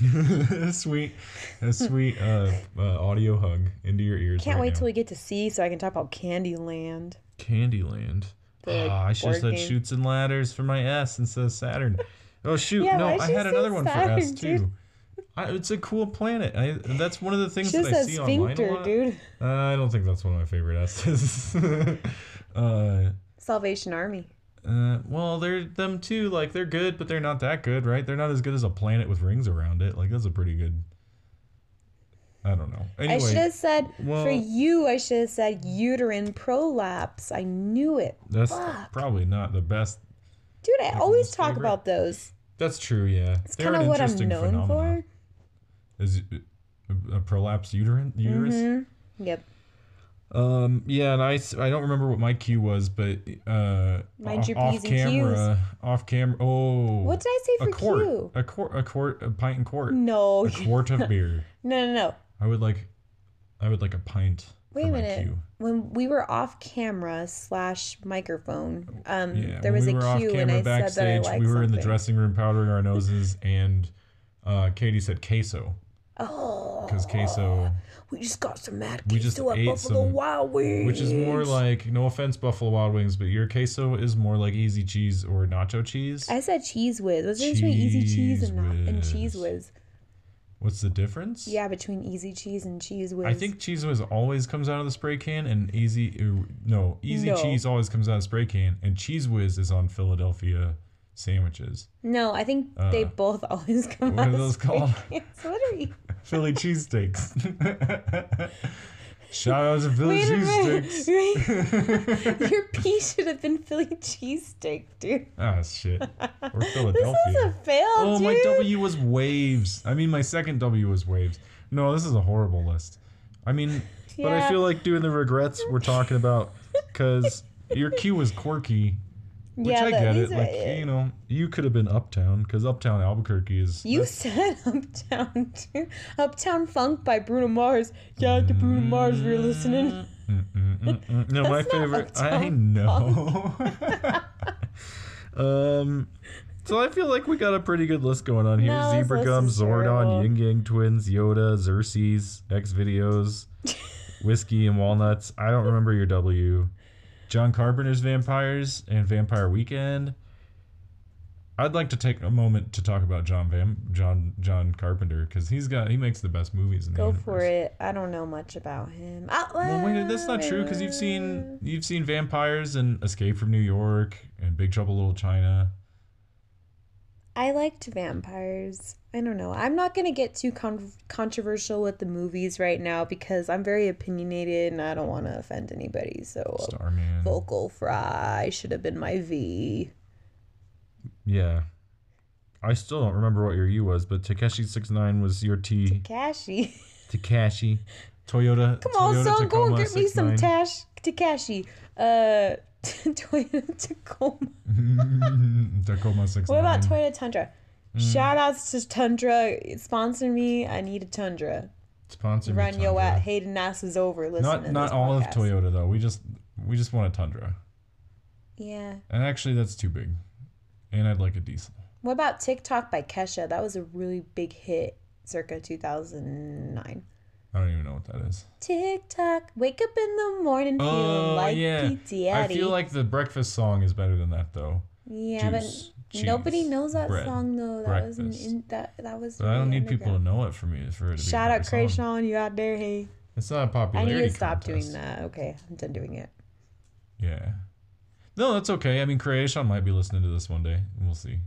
[laughs] a sweet, a sweet uh, uh, audio hug into your ears. Can't right wait now. till we get to see so I can talk about Candyland. Candyland. The Ah, I should have said game. Chutes and Ladders for my S instead of Saturn. Oh shoot! Yeah, no, I had another one for S too. I, it's a cool planet. I, that's one of the things that I see online a sphincter, lot. dude. Uh, I don't think that's one of my favorite S's. [laughs] uh, Salvation Army. Uh, well, they're them too. Like they're good, but they're not that good, right? They're not as good as a planet with rings around it. Like that's a pretty good. I don't know. Anyway, I should have said well- for you. I should have said uterine prolapse. I knew it, that's fuck. probably not the best. dude. I always talk favorite? about those. That's true. Yeah, It's kind of what I'm known for. Is a, a prolapse uterine uterus? Mm-hmm. Yep. Um. Yeah, and I, I don't remember what my cue was, but uh, Mind off, off camera, off camera. Oh, What did I say a for quart, Q? a quart, a quart, a pint and quart, No, a quart of [laughs] beer. no, no, no. I would like, I would like a pint. Wait a minute. cue. When we were off camera slash microphone, um, Yeah, there was we a cue, and I said that I backstage. liked we were in the dressing room powdering our noses, [laughs] and uh, Katie said queso Oh, because queso. we just got some mad queso we just at Buffalo some, Wild Wings. Which is more like, no offense, Buffalo Wild Wings, but your queso is more like easy cheese or nacho cheese. I said cheese whiz. What's the difference between easy cheese and, not, and cheese whiz? What's the difference? Yeah, between easy cheese and cheese whiz. I think cheese whiz always comes out of the spray can, and easy er, no easy no. cheese always comes out of the spray can, and cheese whiz is on Philadelphia sandwiches. No, I think uh, they both [laughs] always come what out. What are those called? what are you? [laughs] Philly cheesesteaks. [laughs] Shout out to Philly cheesesteaks. [laughs] [laughs] Your P should have been Philly cheesesteak, dude. Ah, shit. Or Philadelphia. [laughs] this is a fail, Oh, dude. my W was waves. I mean, my second W was waves. No, this is a horrible list. I mean, yeah. but I feel like doing the regrets we're talking about because your Q was quirky which yeah, I get it. Like it. you know, you could have been Uptown because Uptown Albuquerque is. You said [laughs] Uptown too. Uptown Funk by Bruno Mars. Yeah, to Bruno Mars, if you're listening. [laughs] no, my favorite. I know. [laughs] um, so I feel like we got a pretty good list going on here: no, Zebra Gum, Zordon, Ying Yang Twins, Yoda, Xerces, X Videos, Whiskey and Walnuts. I don't remember your W. John Carpenter's Vampires and Vampire Weekend. I'd like to take a moment to talk about John Van John John Carpenter because he's got he makes the best movies. In the Go the for it. I don't know much about him. I, well, wait, that's not true because you've seen uh, you've seen Vampires and Escape from New York and Big Trouble Little China. I liked vampires. I don't know. I'm not going to get too con- controversial with the movies right now because I'm very opinionated and I don't want to offend anybody. So, Starman. Vocal Fry should have been my V. Yeah. I still don't remember what your U was, but Takeshi six nine was your T. Takashi. Takashi. Toyota. Come on, Toyota son, go and get me some Tash Takashi. Uh, [laughs] Toyota Tacoma. [laughs] Tacoma six. What about Toyota Tundra? Mm. Shout outs to Tundra. Sponsor me. I need a Tundra. Sponsor Run yo at Hayden Nass is over. Listen not not all podcast. of Toyota though. We just we just want a Tundra. Yeah. And actually, that's too big. And I'd like a diesel. What about TikTok by Kesha? That was a really big hit circa 2009. I don't even know what that is. TikTok, wake up in the morning feeling uh, like yeah. I feel like the breakfast song is better than that though. Yeah, Juice. but cheese, Nobody knows that bread, song though. That breakfast. was in, that that was. I don't need people to know it for me for it to Shout out Kreayshawn, you out there? Hey. It's not a popularity. I need to stop contest. doing that. Okay, I'm done doing it. Yeah. No, that's okay. I mean, Kreayshawn might be listening to this one day. and We'll see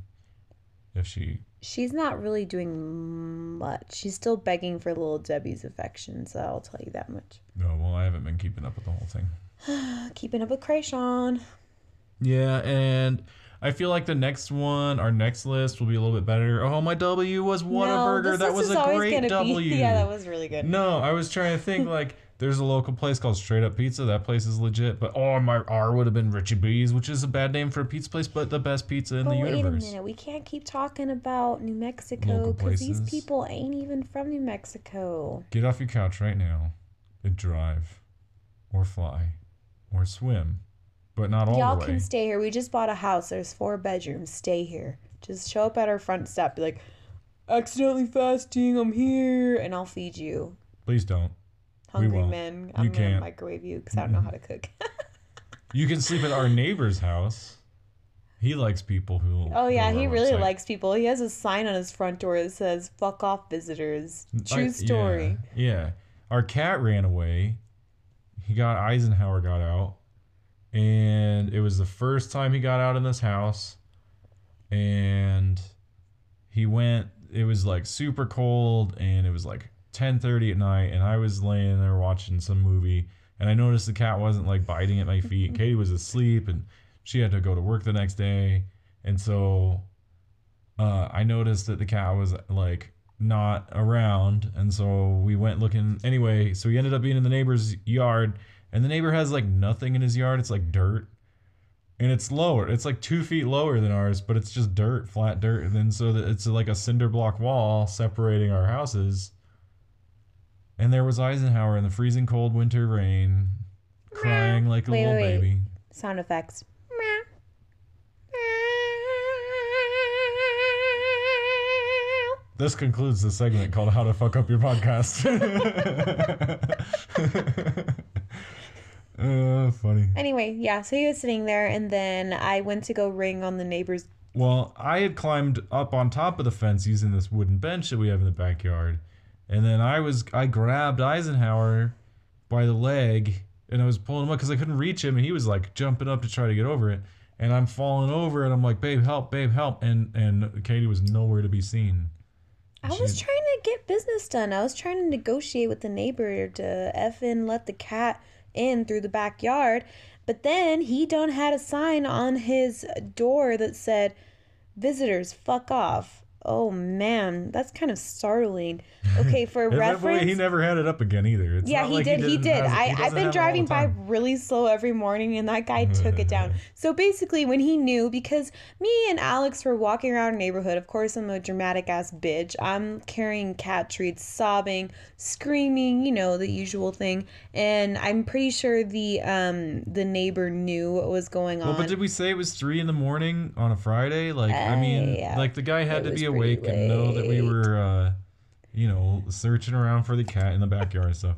if she. She's not really doing much. She's still begging for little Debbie's affection, so I'll tell you that much. No, well, I haven't been keeping up with the whole thing. [sighs] keeping up with Kreayshawn. Yeah, and I feel like the next one, our next list, will be a little bit better. Oh, my W was Whataburger. No, that was a great [laughs] W. Be, yeah, that was really good. No, I was trying to think like there's a local place called Straight Up Pizza. That place is legit. But oh, my R would have been Richie B's, which is a bad name for a pizza place, but the best pizza in but the wait universe. Wait a minute, we can't keep talking about New Mexico because these people ain't even from New Mexico. Get off your couch right now and drive, or fly, or swim but not all of us. Y'all can stay here. We just bought a house. There's four bedrooms. Stay here. Just show up at our front step. Be like, accidentally fasting. I'm here, and I'll feed you. Please don't. Hungry men. I'm you gonna can't. microwave you because I don't know how to cook. you can sleep at our neighbor's house. He likes people who. Oh yeah, he really website. likes people. He has a sign on his front door that says "Fuck off, visitors." True I, story. Yeah, yeah, our cat ran away. He got Eisenhower got out and it was the first time he got out in this house and he went it was like super cold and it was like 10:30 at night and I was laying there watching some movie and I noticed the cat wasn't like biting at my feet. Katie was asleep and she had to go to work the next day and so uh, I noticed that the cat was like not around and so we went looking anyway so he ended up being in the neighbor's yard and the neighbor has like nothing in his yard. It's like dirt, and it's lower. It's like two feet lower than ours, but it's just dirt, flat dirt. And then so that it's like a cinder block wall separating our houses. And there was Eisenhower in the freezing cold winter rain, crying like a wait, little wait, baby. Sound effects. this concludes the segment called "How to Fuck Up Your Podcast." [laughs] uh, funny. Anyway, yeah, so he was sitting there, and then I went to go ring on the neighbor's. Well, I had climbed up on top of the fence using this wooden bench that we have in the backyard, and then I was I grabbed Eisenhower by the leg and I was pulling him up because I couldn't reach him, and he was like jumping up to try to get over it, and I'm falling over, and I'm like, "Babe, help! Babe, help!" And and Katie was nowhere to be seen. I was trying to get business done. I was trying to negotiate with the neighbor to f in let the cat in through the backyard, but then he done had a sign on his door that said, "Visitors, fuck off." Oh man, that's kind of startling. [laughs] Okay, for reference, he never had it up again either. It's yeah, he, like did, he, he did. I, he I've been driving by really slow every morning, and that guy took it down. [laughs] So basically, when he knew, because me and Alex were walking around our neighborhood. Of course, I'm a dramatic ass bitch. I'm carrying cat treats, sobbing, screaming, you know, the usual thing. And I'm pretty sure the um the neighbor knew what was going on. Well, but did we say it was three in the morning on a Friday? Like, uh, I mean, yeah. like the guy had to be awake late. and know that we were, uh, you know, searching around for the cat in the backyard and stuff.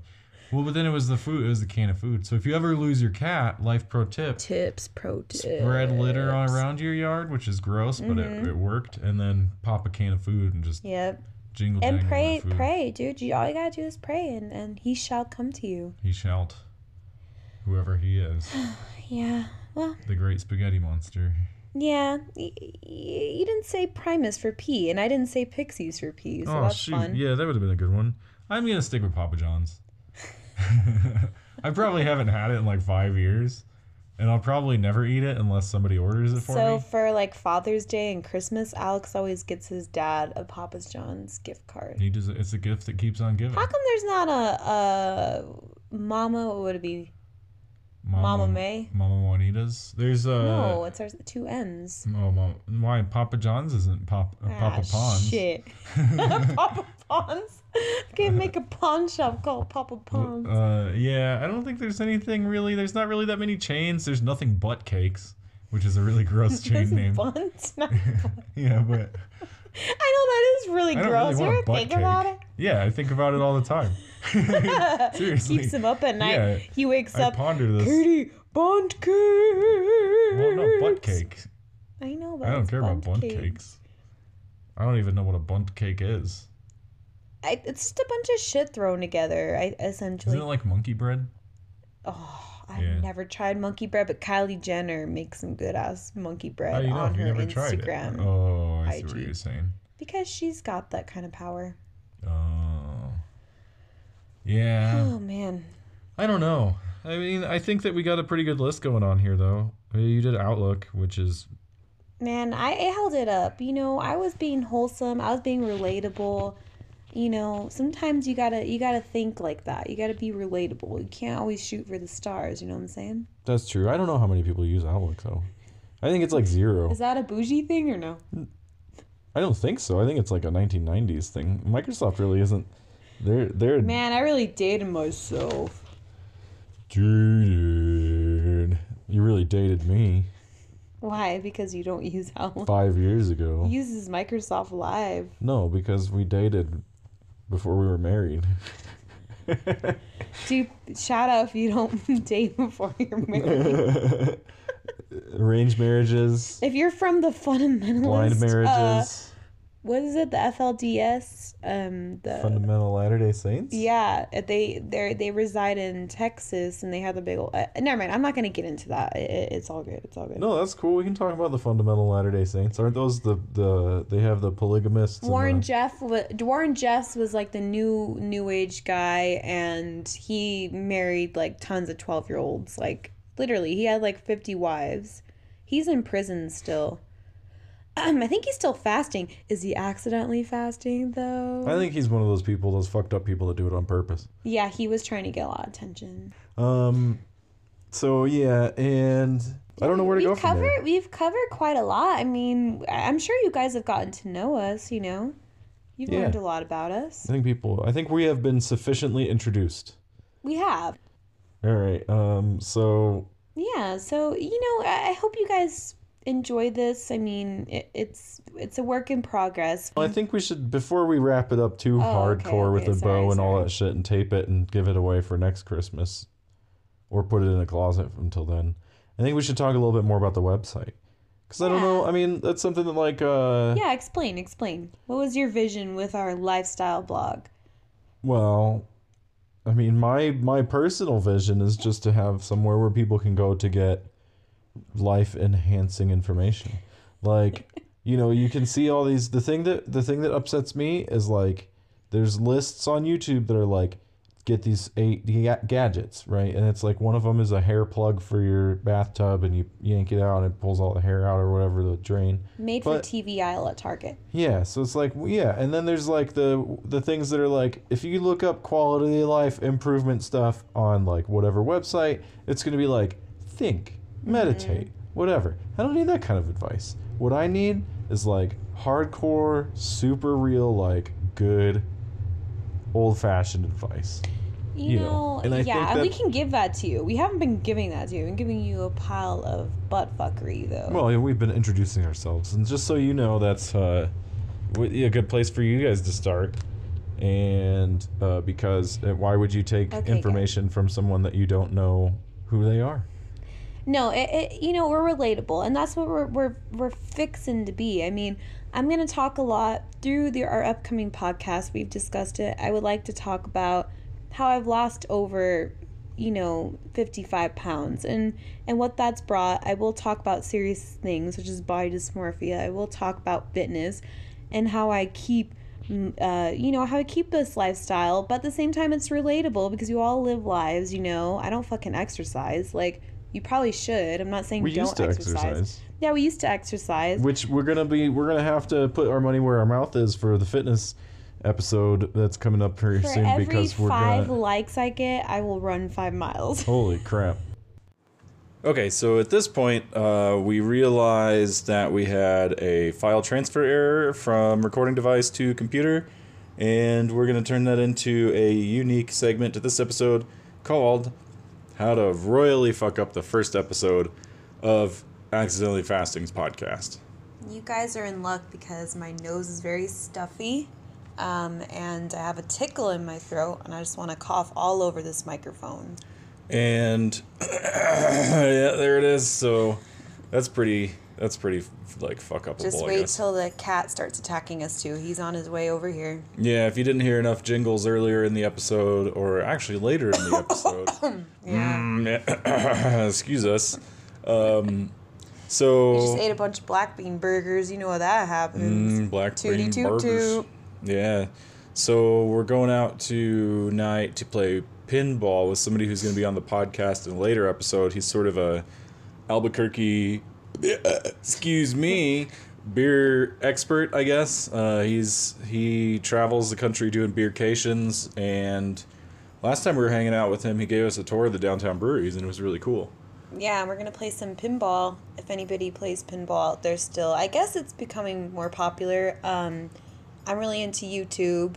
Well, but then it was the food. It was the can of food. So if you ever lose your cat, life pro tip: tips, pro tips. Spread litter on around your yard, which is gross, but mm-hmm. it, it worked. And then pop a can of food and just yep. Jingle and pray, pray, dude. You all you gotta do is pray, and and he shall come to you. He shall, whoever he is. [sighs] yeah. Well. The great spaghetti monster. Yeah, you didn't say Primus for P, and I didn't say Pixies for P, so oh, that's shoot. fun. Yeah, that would have been a good one. I'm gonna stick with Papa John's. [laughs] I probably haven't had it in like five years, and I'll probably never eat it unless somebody orders it for so me. So for like Father's Day and Christmas, Alex always gets his dad a Papa John's gift card. He does. It's a gift that keeps on giving. How come there's not a, a Mama? What would it be? Mama, Mama May. Mama Juanita's. There's a. No, it's our two N's. Oh, Mama. Why Papa John's isn't Pop, uh, ah, Papa Pons? Shit. [laughs] Papa Pons. Can't make a pawn shop called Papa Pons. Uh, yeah, I don't think there's anything really. There's not really that many chains. There's nothing but cakes, which is a really gross [laughs] chain name. [laughs] Buns, yeah, but. I know that is really gross. Really you ever think cake. about it? Yeah, I think about it all the time. [laughs] Seriously. Keeps him up at night. Yeah, he wakes I up. ponder this. Katie, bundt cake. Well, no, butt cake. I know, but I don't care about bundt cake. cakes. I don't even know what a bundt cake is. I, it's just a bunch of shit thrown together. I essentially. Isn't it like monkey bread? Oh, I've yeah. never tried monkey bread, but Kylie Jenner makes some good ass monkey bread you know on her Instagram. Oh, I see IG. what you're saying. Because she's got that kind of power. Oh. Yeah. Oh man. I don't know. I mean, I think that we got a pretty good list going on here, though. Uh, you did Outlook, which is. Man, I, I held it up. You know, I was being wholesome. I was being relatable. You know, sometimes you gotta you gotta think like that. You gotta be relatable. You can't always shoot for the stars. You know what I'm saying? That's true. I don't know how many people use Outlook though. I think it's like zero. Is that a bougie thing or no? I don't think so. I think it's like a 1990s thing. Microsoft really isn't they're they're Man, I really dated myself. Dude, you really dated me. Why? Because you don't use Outlook. Five years ago. He uses Microsoft Live. No, because we dated before we were married. Dude, shout out if you don't [laughs] date before you're married. [laughs] Arranged marriages. If you're from the fundamentalist. Blind uh, marriages. What is it? The FLDS, um, the Fundamental Latter Day Saints. Yeah, they they they reside in Texas, and they have the big. Old, uh, never mind. I'm not gonna get into that. It, it's all good. It's all good. No, that's cool. We can talk about the Fundamental Latter Day Saints. Aren't those the the they have the polygamists? Warren the... Jeff. Warren Jeffs was like the new new age guy, and he married like tons of twelve year olds. Like literally, he had like fifty wives. He's in prison still. Um, I think he's still fasting. Is he accidentally fasting though? I think he's one of those people, those fucked up people that do it on purpose. Yeah, he was trying to get a lot of attention. Um, so yeah, and I don't know where to we've go from covered, there. We've covered quite a lot. I mean, I'm sure you guys have gotten to know us. You know, you've yeah. learned a lot about us. I think people. I think we have been sufficiently introduced. We have. All right. Um. So. Yeah. So you know, I hope you guys enjoy this. I mean, it, it's it's a work in progress. Well, I think we should before we wrap it up too oh, hardcore okay, okay. with a bow and all that shit and tape it and give it away for next Christmas, or put it in a closet until then. I think we should talk a little bit more about the website. Because yeah. I don't know. I mean, that's something that like. uh Yeah, explain, explain. What was your vision with our lifestyle blog? Well, I mean, my my personal vision is just to have somewhere where people can go to get life enhancing information. Like, you know, you can see all these the thing that the thing that upsets me is like there's lists on YouTube that are like get these eight gadgets, right? And it's like one of them is a hair plug for your bathtub, and you yank it out and it pulls all the hair out or whatever the drain. Made but, for TV aisle at Target. Yeah, so it's like yeah, and then there's like the the things that are like if you look up quality of life improvement stuff on like whatever website, it's gonna be like think, meditate, whatever. I don't need that kind of advice. What I need is like hardcore, super real, like good old fashioned advice. You, you know, know, and I yeah, and we can give that to you. We haven't been giving that to you. We've been giving you a pile of butt fuckery, though. Well, we've been introducing ourselves, and just so you know, that's uh, a good place for you guys to start. And uh, because uh, why would you take okay, information good. from someone that you don't know who they are? No, it, it, you know we're relatable, and that's what we're we're we're fixing to be. I mean, I'm gonna talk a lot through the, our upcoming podcast. We've discussed it. I would like to talk about how I've lost over, you know, 55 pounds and and what that's brought. I will talk about serious things, which is body dysmorphia. I will talk about fitness and how I keep mm, uh, you know, how I keep this lifestyle, but at the same time, it's relatable because you all live lives, you know. I don't fucking exercise. Like, you probably should. I'm not saying we don't exercise. exercise. Yeah, we used to exercise. Which we're gonna be. We're gonna have to put our money where our mouth is for the fitness episode that's coming up very For soon because we're five gonna... likes I get, I will run five miles. [laughs] Holy crap! Okay, so at this point, uh, we realized that we had a file transfer error from recording device to computer, and we're going to turn that into a unique segment to this episode called How to Royally Fuck Up the First Episode of Accidentally Fasting's podcast. You guys are in luck because my nose is very stuffy um, and I have a tickle in my throat, and I just want to cough all over this microphone. And [coughs] yeah, there it is. So that's pretty. That's pretty like fuck up. Just wait till the cat starts attacking us too. He's on his way over here. Yeah, if you didn't hear enough jingles earlier in the episode, or actually later in the episode, [laughs] yeah. Mm, [coughs] excuse us. Um, so you just ate a bunch of black bean burgers. You know how that happens. Mm, black bean burgers. Toot. Yeah. So we're going out tonight to play pinball with somebody who's going to be on the podcast in a later episode. He's sort of a Albuquerque, excuse me, beer expert, I guess. Uh, he's he travels the country doing beercations, and last time we were hanging out with him, he gave us a tour of the downtown breweries, and it was really cool. Yeah, we're gonna play some pinball. If anybody plays pinball out there still, I guess it's becoming more popular. Um, I'm really into YouTube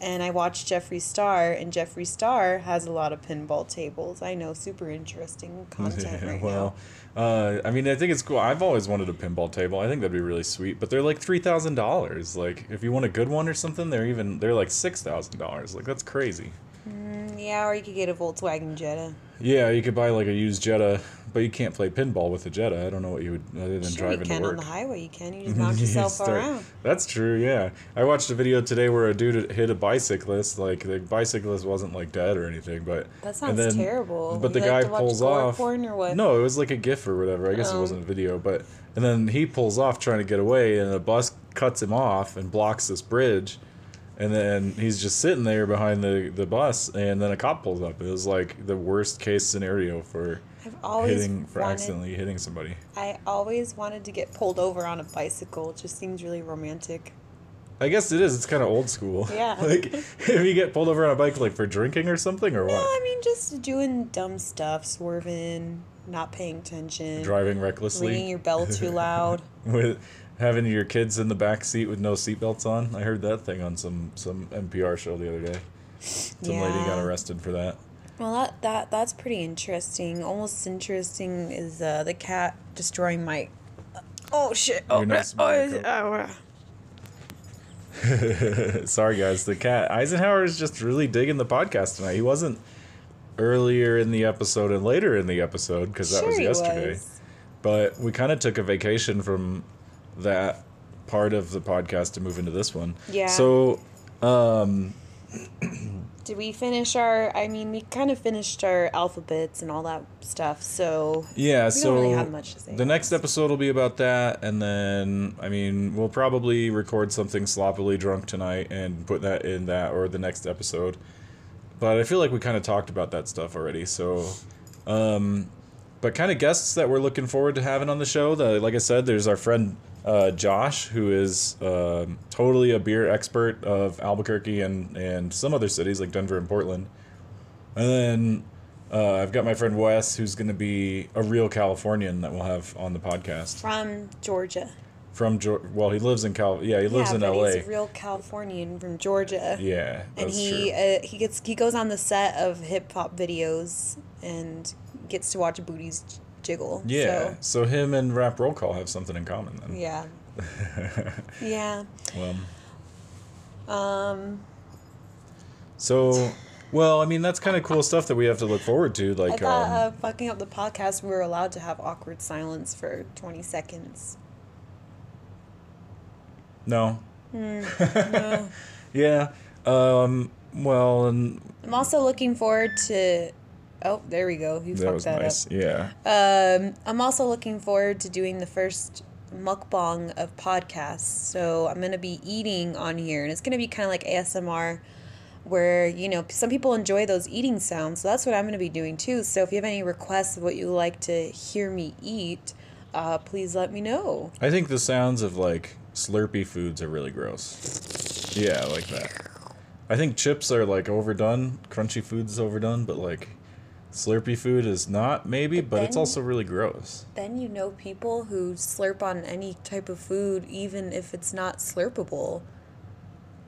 and I watch Jeffree Star, and Jeffree Star has a lot of pinball tables. I know, super interesting [laughs] content yeah, right well, now. Uh, I mean, I think it's cool. I've always wanted a pinball table. I think that'd be really sweet. But they're like three thousand dollars. Like, if you want a good one or something, they're even they're like six thousand dollars. Like, that's crazy. Mm, yeah, or you could get a Volkswagen Jetta. Yeah, you could buy like a used Jetta, but you can't play pinball with a Jetta. I don't know what you would other than sure driving you can to work. on the highway. You can. You just [laughs] knock yourself start, around. That's true. Yeah, I watched a video today where a dude hit a bicyclist. Like the bicyclist wasn't like dead or anything, but that sounds then, terrible. But you the guy pulls off. No, it was like a GIF or whatever. I guess um, it wasn't a video, but and then he pulls off trying to get away, and a bus cuts him off and blocks this bridge and then he's just sitting there behind the, the bus and then a cop pulls up. It was like the worst case scenario for hitting for wanted, accidentally hitting somebody. I always wanted to get pulled over on a bicycle. It just seems really romantic. I guess it is. It's kind of old school. Yeah. [laughs] Like if you get pulled over on a bike like for drinking or something or no, what? I mean just doing dumb stuff swerving not paying attention driving recklessly? ringing your bell too loud. [laughs] With having your kids in the back seat with no seatbelts on. I heard that thing on some some NPR show the other day. Some yeah. lady got arrested for that. Well, that that that's pretty interesting. Almost interesting is uh, the cat destroying my Oh shit! Oh, nice [laughs] oh, oh, [laughs] Sorry, guys. The cat Eisenhower is just really digging the podcast tonight. He wasn't earlier in the episode and later in the episode because that Sure was he yesterday. was. But we kind of took a vacation from that part of the podcast to move into this one. Yeah. So, um, [clears throat] Did we finish our? I mean, we kind of finished our alphabets and all that stuff. So yeah. We so don't really have much to say the next episode will be about that, and then I mean we'll probably record something sloppily drunk tonight and put that in that or the next episode. But I feel like we kind of talked about that stuff already. So, um, but kind of guests that we're looking forward to having on the show. That, like I said, there's our friend uh, Josh, who is um totally a beer expert of Albuquerque and and some other cities like Denver and Portland. And then uh, I've got my friend Wes, who's going to be a real Californian that we'll have on the podcast from Georgia. from Geor- well, he lives in Cal. Yeah, he lives yeah, in L.A. he's a real Californian from Georgia. yeah, and he true. uh, he gets he goes on the set of hip hop videos and gets to watch booties jiggle. Yeah, so. him and Rap Roll Call have something in common then. yeah. [laughs] yeah. Well, Um. so, well, I mean, that's kind of cool stuff that we have to look forward to. I Like, thought um, uh, fucking up the podcast, we were allowed to have awkward silence for twenty seconds. no, No. [laughs] yeah, um, well, and I'm also looking forward to. Oh, there we go. You that fucked was that nice. up. Yeah, Um, I'm also looking forward to doing the first mukbang of podcasts. So I'm gonna be eating on here, and it's gonna be kind of like ASMR, where you know some people enjoy those eating sounds. So that's what I'm gonna be doing too. So if you have any requests of what you like to hear me eat, uh, please let me know. I think the sounds of like Slurpee foods are really gross. Yeah, like that. I think chips are like overdone. Crunchy food's overdone, but like Slurpee food is not maybe, but, it's then- also really gross. Then you know people who slurp on any type of food, even if it's not slurpable.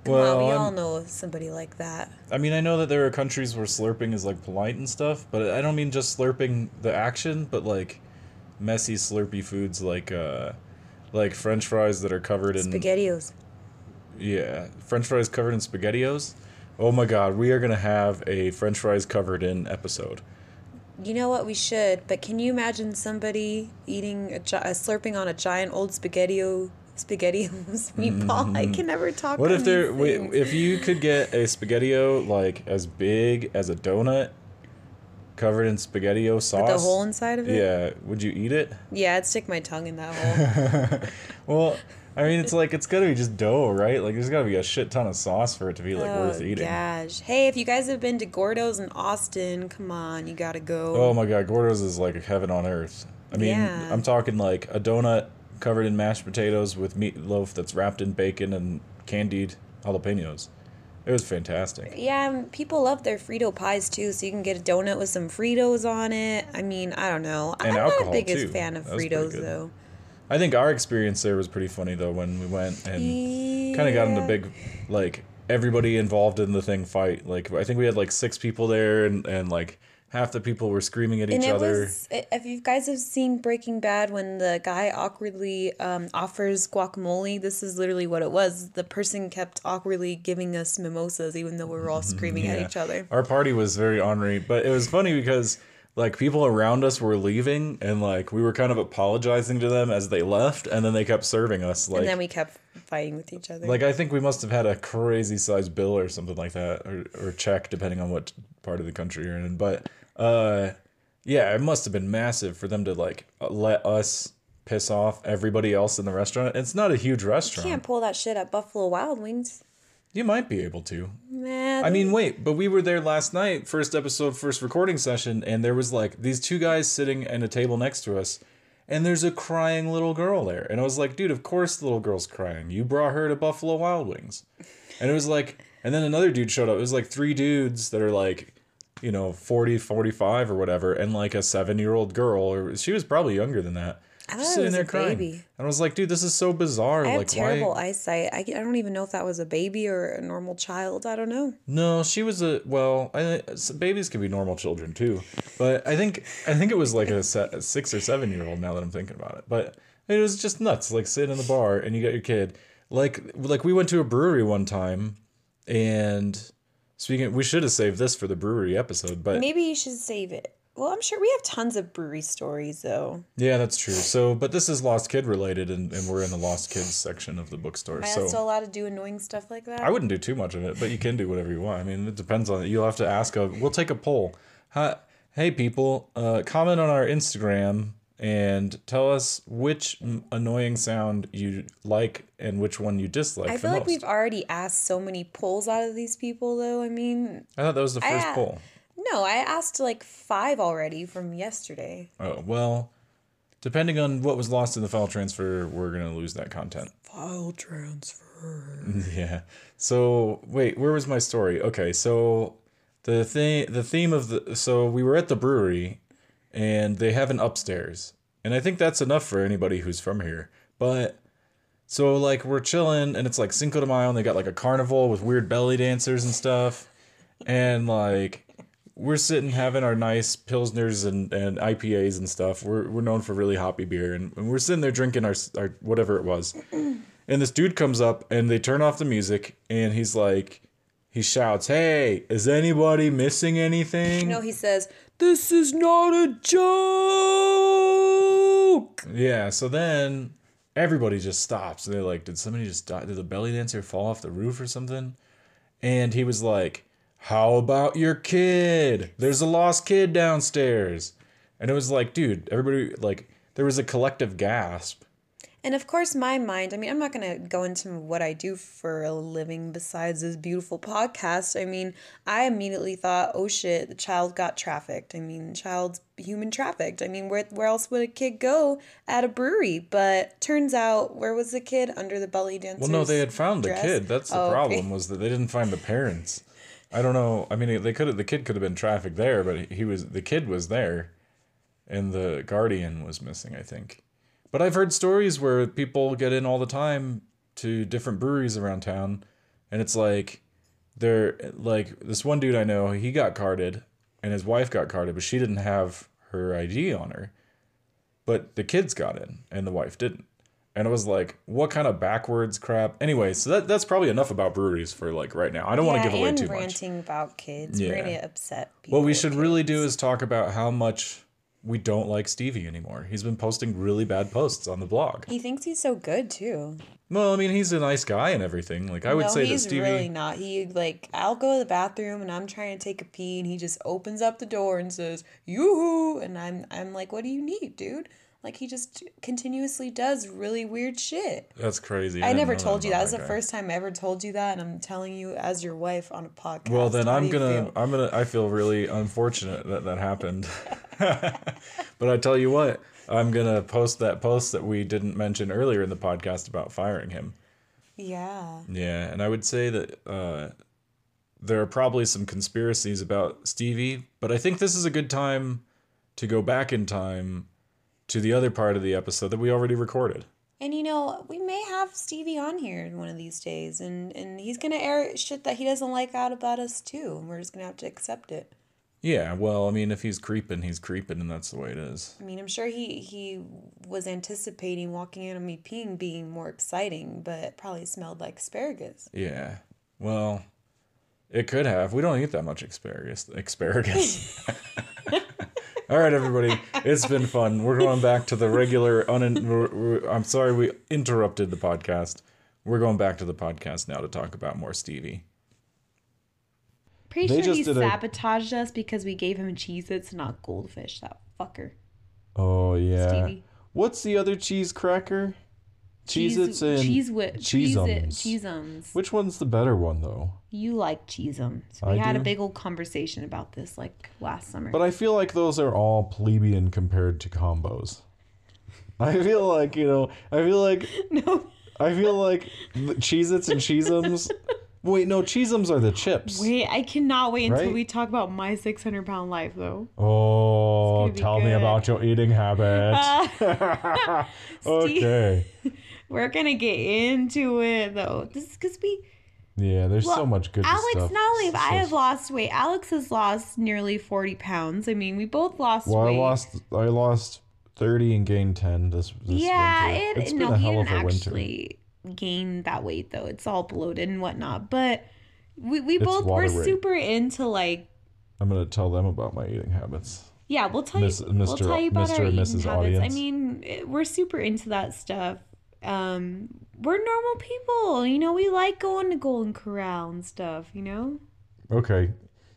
Come Well, on, we I'm- all know somebody like that. I mean, I know that there are countries where slurping is like polite and stuff, but I don't mean just slurping the action, but like messy slurpy foods like uh like french fries that are covered in Spaghettios. Yeah, French fries covered in spaghettios. Oh my God, we are gonna have a French fries covered in episode. You know what? We should. But can you imagine somebody eating a, gi- uh, slurping on a giant old spaghettio spaghettios [laughs] meatball? I can never talk. Mm-hmm. What if there? Wait, if you could get a spaghettio like as big as a donut, covered in spaghettio sauce? With the hole inside of it? Yeah, would you eat it? Yeah, I'd stick my tongue in that hole. [laughs] Well, I mean, it's like it's gotta be just dough, right? Like there's gotta be a shit ton of sauce for it to be like oh, worth oh eating. gosh! Hey, if you guys have been to Gourdough's in Austin, come on, you gotta go. Oh my god, Gourdough's is like heaven on earth. I mean, Yeah. I'm talking like a donut covered in mashed potatoes with meatloaf that's wrapped in bacon and candied jalapenos. It was fantastic. Yeah, people love their Frito pies too, so you can get a donut with some Fritos on it. I mean, I don't know. And I'm not the biggest too. fan of That was pretty Fritos though. I think our experience there was pretty funny though when we went and kind of got into big like everybody involved in the thing fight. Like I think we had like six people there and and like half the people were screaming at And each it other. was, if you guys have seen Breaking Bad, when the guy awkwardly um, offers guacamole, this is literally what it was. The person kept awkwardly giving us mimosas, even though we were all screaming at [laughs] each other. Our party was very ornery, but it was funny because like people around us were leaving and like we were kind of apologizing to them as they left and then they kept serving us like and then we kept fighting with each other. like I think we must have had a crazy sized bill or something like that or or check depending on what part of the country you're in but uh yeah it must have been massive for them to like let us piss off everybody else in the restaurant it's not a huge restaurant You Can't pull that shit at Buffalo Wild Wings. You might be able to Nah, I mean, wait, but we were there last night, first episode, first recording session, and there was like these two guys sitting at a table next to us, and there's a crying little girl there. And I was like, dude, of course the little girl's crying. You brought her to Buffalo Wild Wings. And it was like, and then another dude showed up. It was like three dudes that are like, you know, 40, 45 or whatever, and like a seven year old girl, or she was probably younger than that. I just thought it sitting was there crying. baby. And I was like, dude, this is so bizarre. I have like, terrible why? eyesight. I, I don't even know if that was a baby or a normal child. I don't know. No, she was a well. I babies can be normal children too, but I think I think it was like a, a six or seven year old. Now that I'm thinking about it, but it was just nuts. Like sitting in the bar and you got your kid. Like like we went to a brewery one time, and speaking, we should have saved this for the brewery episode, but Maybe you should save it. Well, I'm sure we have tons of brewery stories though. yeah, that's true. So, but this is Lost Kid related, and, and we're in the Lost Kids section of the bookstore. Am I so still allowed to do annoying stuff like that? I wouldn't do too much of it, but you can do whatever you want. I mean, it depends on it. You'll have to ask a. We'll take a poll. Hi, hey people, uh, comment on our Instagram and tell us which annoying sound you like and which one you dislike I the feel like most. we've already asked so many polls out of these people though. I mean, I thought that was the first I- poll. No, I asked like five already from yesterday. Oh well, depending on what was lost in the file transfer, we're gonna lose that content. File transfer. [laughs] Yeah. So wait, where was my story? Okay, so the thing, the theme of the, so we were at the brewery, and they have an upstairs, and I think that's enough for anybody who's from here. But so like we're chilling, and it's like Cinco de Mayo, and they got like a carnival with weird belly dancers and stuff, and like. We're sitting having our nice pilsners and, and IPAs and stuff. We're, we're known for really hoppy beer, and, and we're sitting there drinking our, our whatever it was. [clears throat] And this dude comes up and they turn off the music and he's like, he shouts, Hey, is anybody missing anything? No, he says, This is not a joke. Yeah, so then everybody just stops. And they're like, Did somebody just die? Did the belly dancer fall off the roof or something? And he was like, How about your kid? There's a lost kid downstairs. And it was like, dude, everybody, like, there was a collective gasp. And of course, my mind, I mean, I'm not going to go into what I do for a living besides this beautiful podcast. I mean, I immediately thought, oh shit, the child got trafficked. I mean, child's human trafficked. I mean, where, where else would a kid go at a brewery? But turns out, where was the kid? Under the belly dancer. Well, no, they had found the kid. That's the Oh, okay. problem was that they didn't find the parents. I don't know. I mean, they could have. The kid could have been trafficked there, but he was. The kid was there, and the guardian was missing. I think. But I've heard stories where people get in all the time to different breweries around town, and it's like they're like this one dude I know. He got carded, and his wife got carded, but she didn't have her ID on her. But the kids got in, and the wife didn't. And it was like, what kind of backwards crap? Anyway, so that, that's probably enough about breweries for like right now. I don't want to give away too much. ranting about kids. Yeah. We're to upset people. What we should really do is talk about how much we don't like Stevie anymore. He's been posting really bad posts on the blog. He thinks he's so good too. Well, I mean, he's a nice guy and everything. Like I would no, say that he's Stevie. really not. He like I'll go to the bathroom and I'm trying to take a pee and he just opens up the door and says yoo-hoo and I'm I'm like what do you need, dude? Like he just continuously does really weird shit. That's crazy. I, didn't never told you about that. That's the guy. first time I ever told you that, and I'm telling you as your wife on a podcast. Well, then How I'm gonna? I'm gonna, I feel really unfortunate that that happened. [laughs] but I tell you what, I'm gonna post that post that we didn't mention earlier in the podcast about firing him. Yeah. Yeah, and I would say that uh, there are probably some conspiracies about Stevie, but I think this is a good time to go back in time to the other part of the episode that we already recorded. And you know, we may have Stevie on here one of these days, and and he's gonna air shit that he doesn't like out about us too, and we're just gonna have to accept it. Yeah, well, I mean, if he's creeping, he's creeping, and that's the way it is. I mean, I'm sure he he was anticipating walking in on me peeing being more exciting, but it probably smelled like asparagus. Yeah, well, it could have. We don't eat that much asparagus. Asparagus. [laughs] [laughs] All right, everybody. It's been fun. We're going back to the regular. Un- we're- we're- I'm sorry we interrupted the podcast. We're going back to the podcast now to talk about more Stevie. Pretty They sure just he did a- sabotaged us because we gave him Cheez Its, not goldfish. That fucker. Oh yeah. Stevie. What's the other cheese cracker? Cheez Its and cheese whip, Cheez-Ums. Which one's the better one though? You like Cheez-Ums. We I had do. a big old conversation about this like last summer. But I feel like those are all plebeian compared to combos. I feel like, you know, I feel like [laughs] no. I feel like Cheez Its and Cheezums. [laughs] Wait, no, Cheezums are the chips. Wait, I cannot wait until Right? we talk about my 600 pound life though. Oh, tell me about your eating habits. [laughs] okay. We're gonna get into it though. This is because we Yeah, there's so much good Alex, stuff. not only have I have lost weight, Alex has lost nearly 40 pounds. I mean, we both lost Well, I lost I lost 30 and gained 10 this, this yeah, winter. it, It's no, been a hell of a winter. actually gain that weight though. It's all bloated and whatnot. But we, we It's both we're super into like I'm gonna tell them about my eating habits. yeah, we'll tell Miss- you we'll tell you about Mr. our eating Mrs. habits. I mean, it- we're super into that stuff. Um, we're normal people, you know. We like going to Golden Corral and stuff, you know. Okay,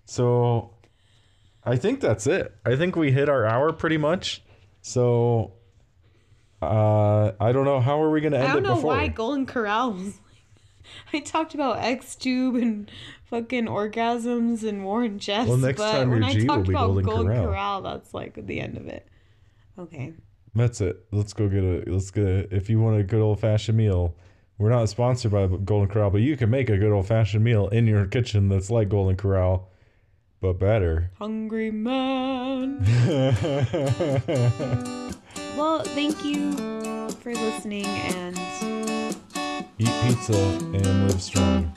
so I think that's it. I think we hit our hour pretty much. So uh, I don't know how are we gonna end I don't it know before. why Golden Corral was like. [laughs] I talked about X Tube and fucking orgasms and Warren Jeffs. Well, next but time when your I G will talked be about Golden Golden Corral. Corral, that's like the end of it. Okay. That's it. Let's go get a. Let's get a. If you want a good old fashioned meal, we're not sponsored by Golden Corral, but you can make a good old fashioned meal in your kitchen that's like Golden Corral, but better. Hungry man. [laughs] well, thank you for listening and Eat pizza and live strong.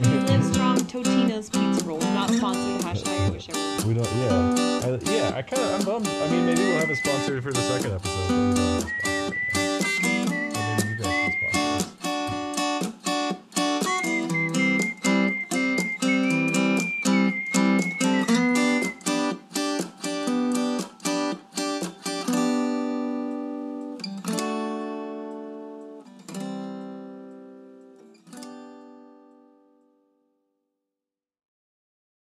Live strong. Totino's Pizza Roll. Not sponsored. Hashtag I wish I were. We don't. Yeah. I, yeah. I kind of. I'm bummed. I mean, maybe we'll have a sponsor for the second episode.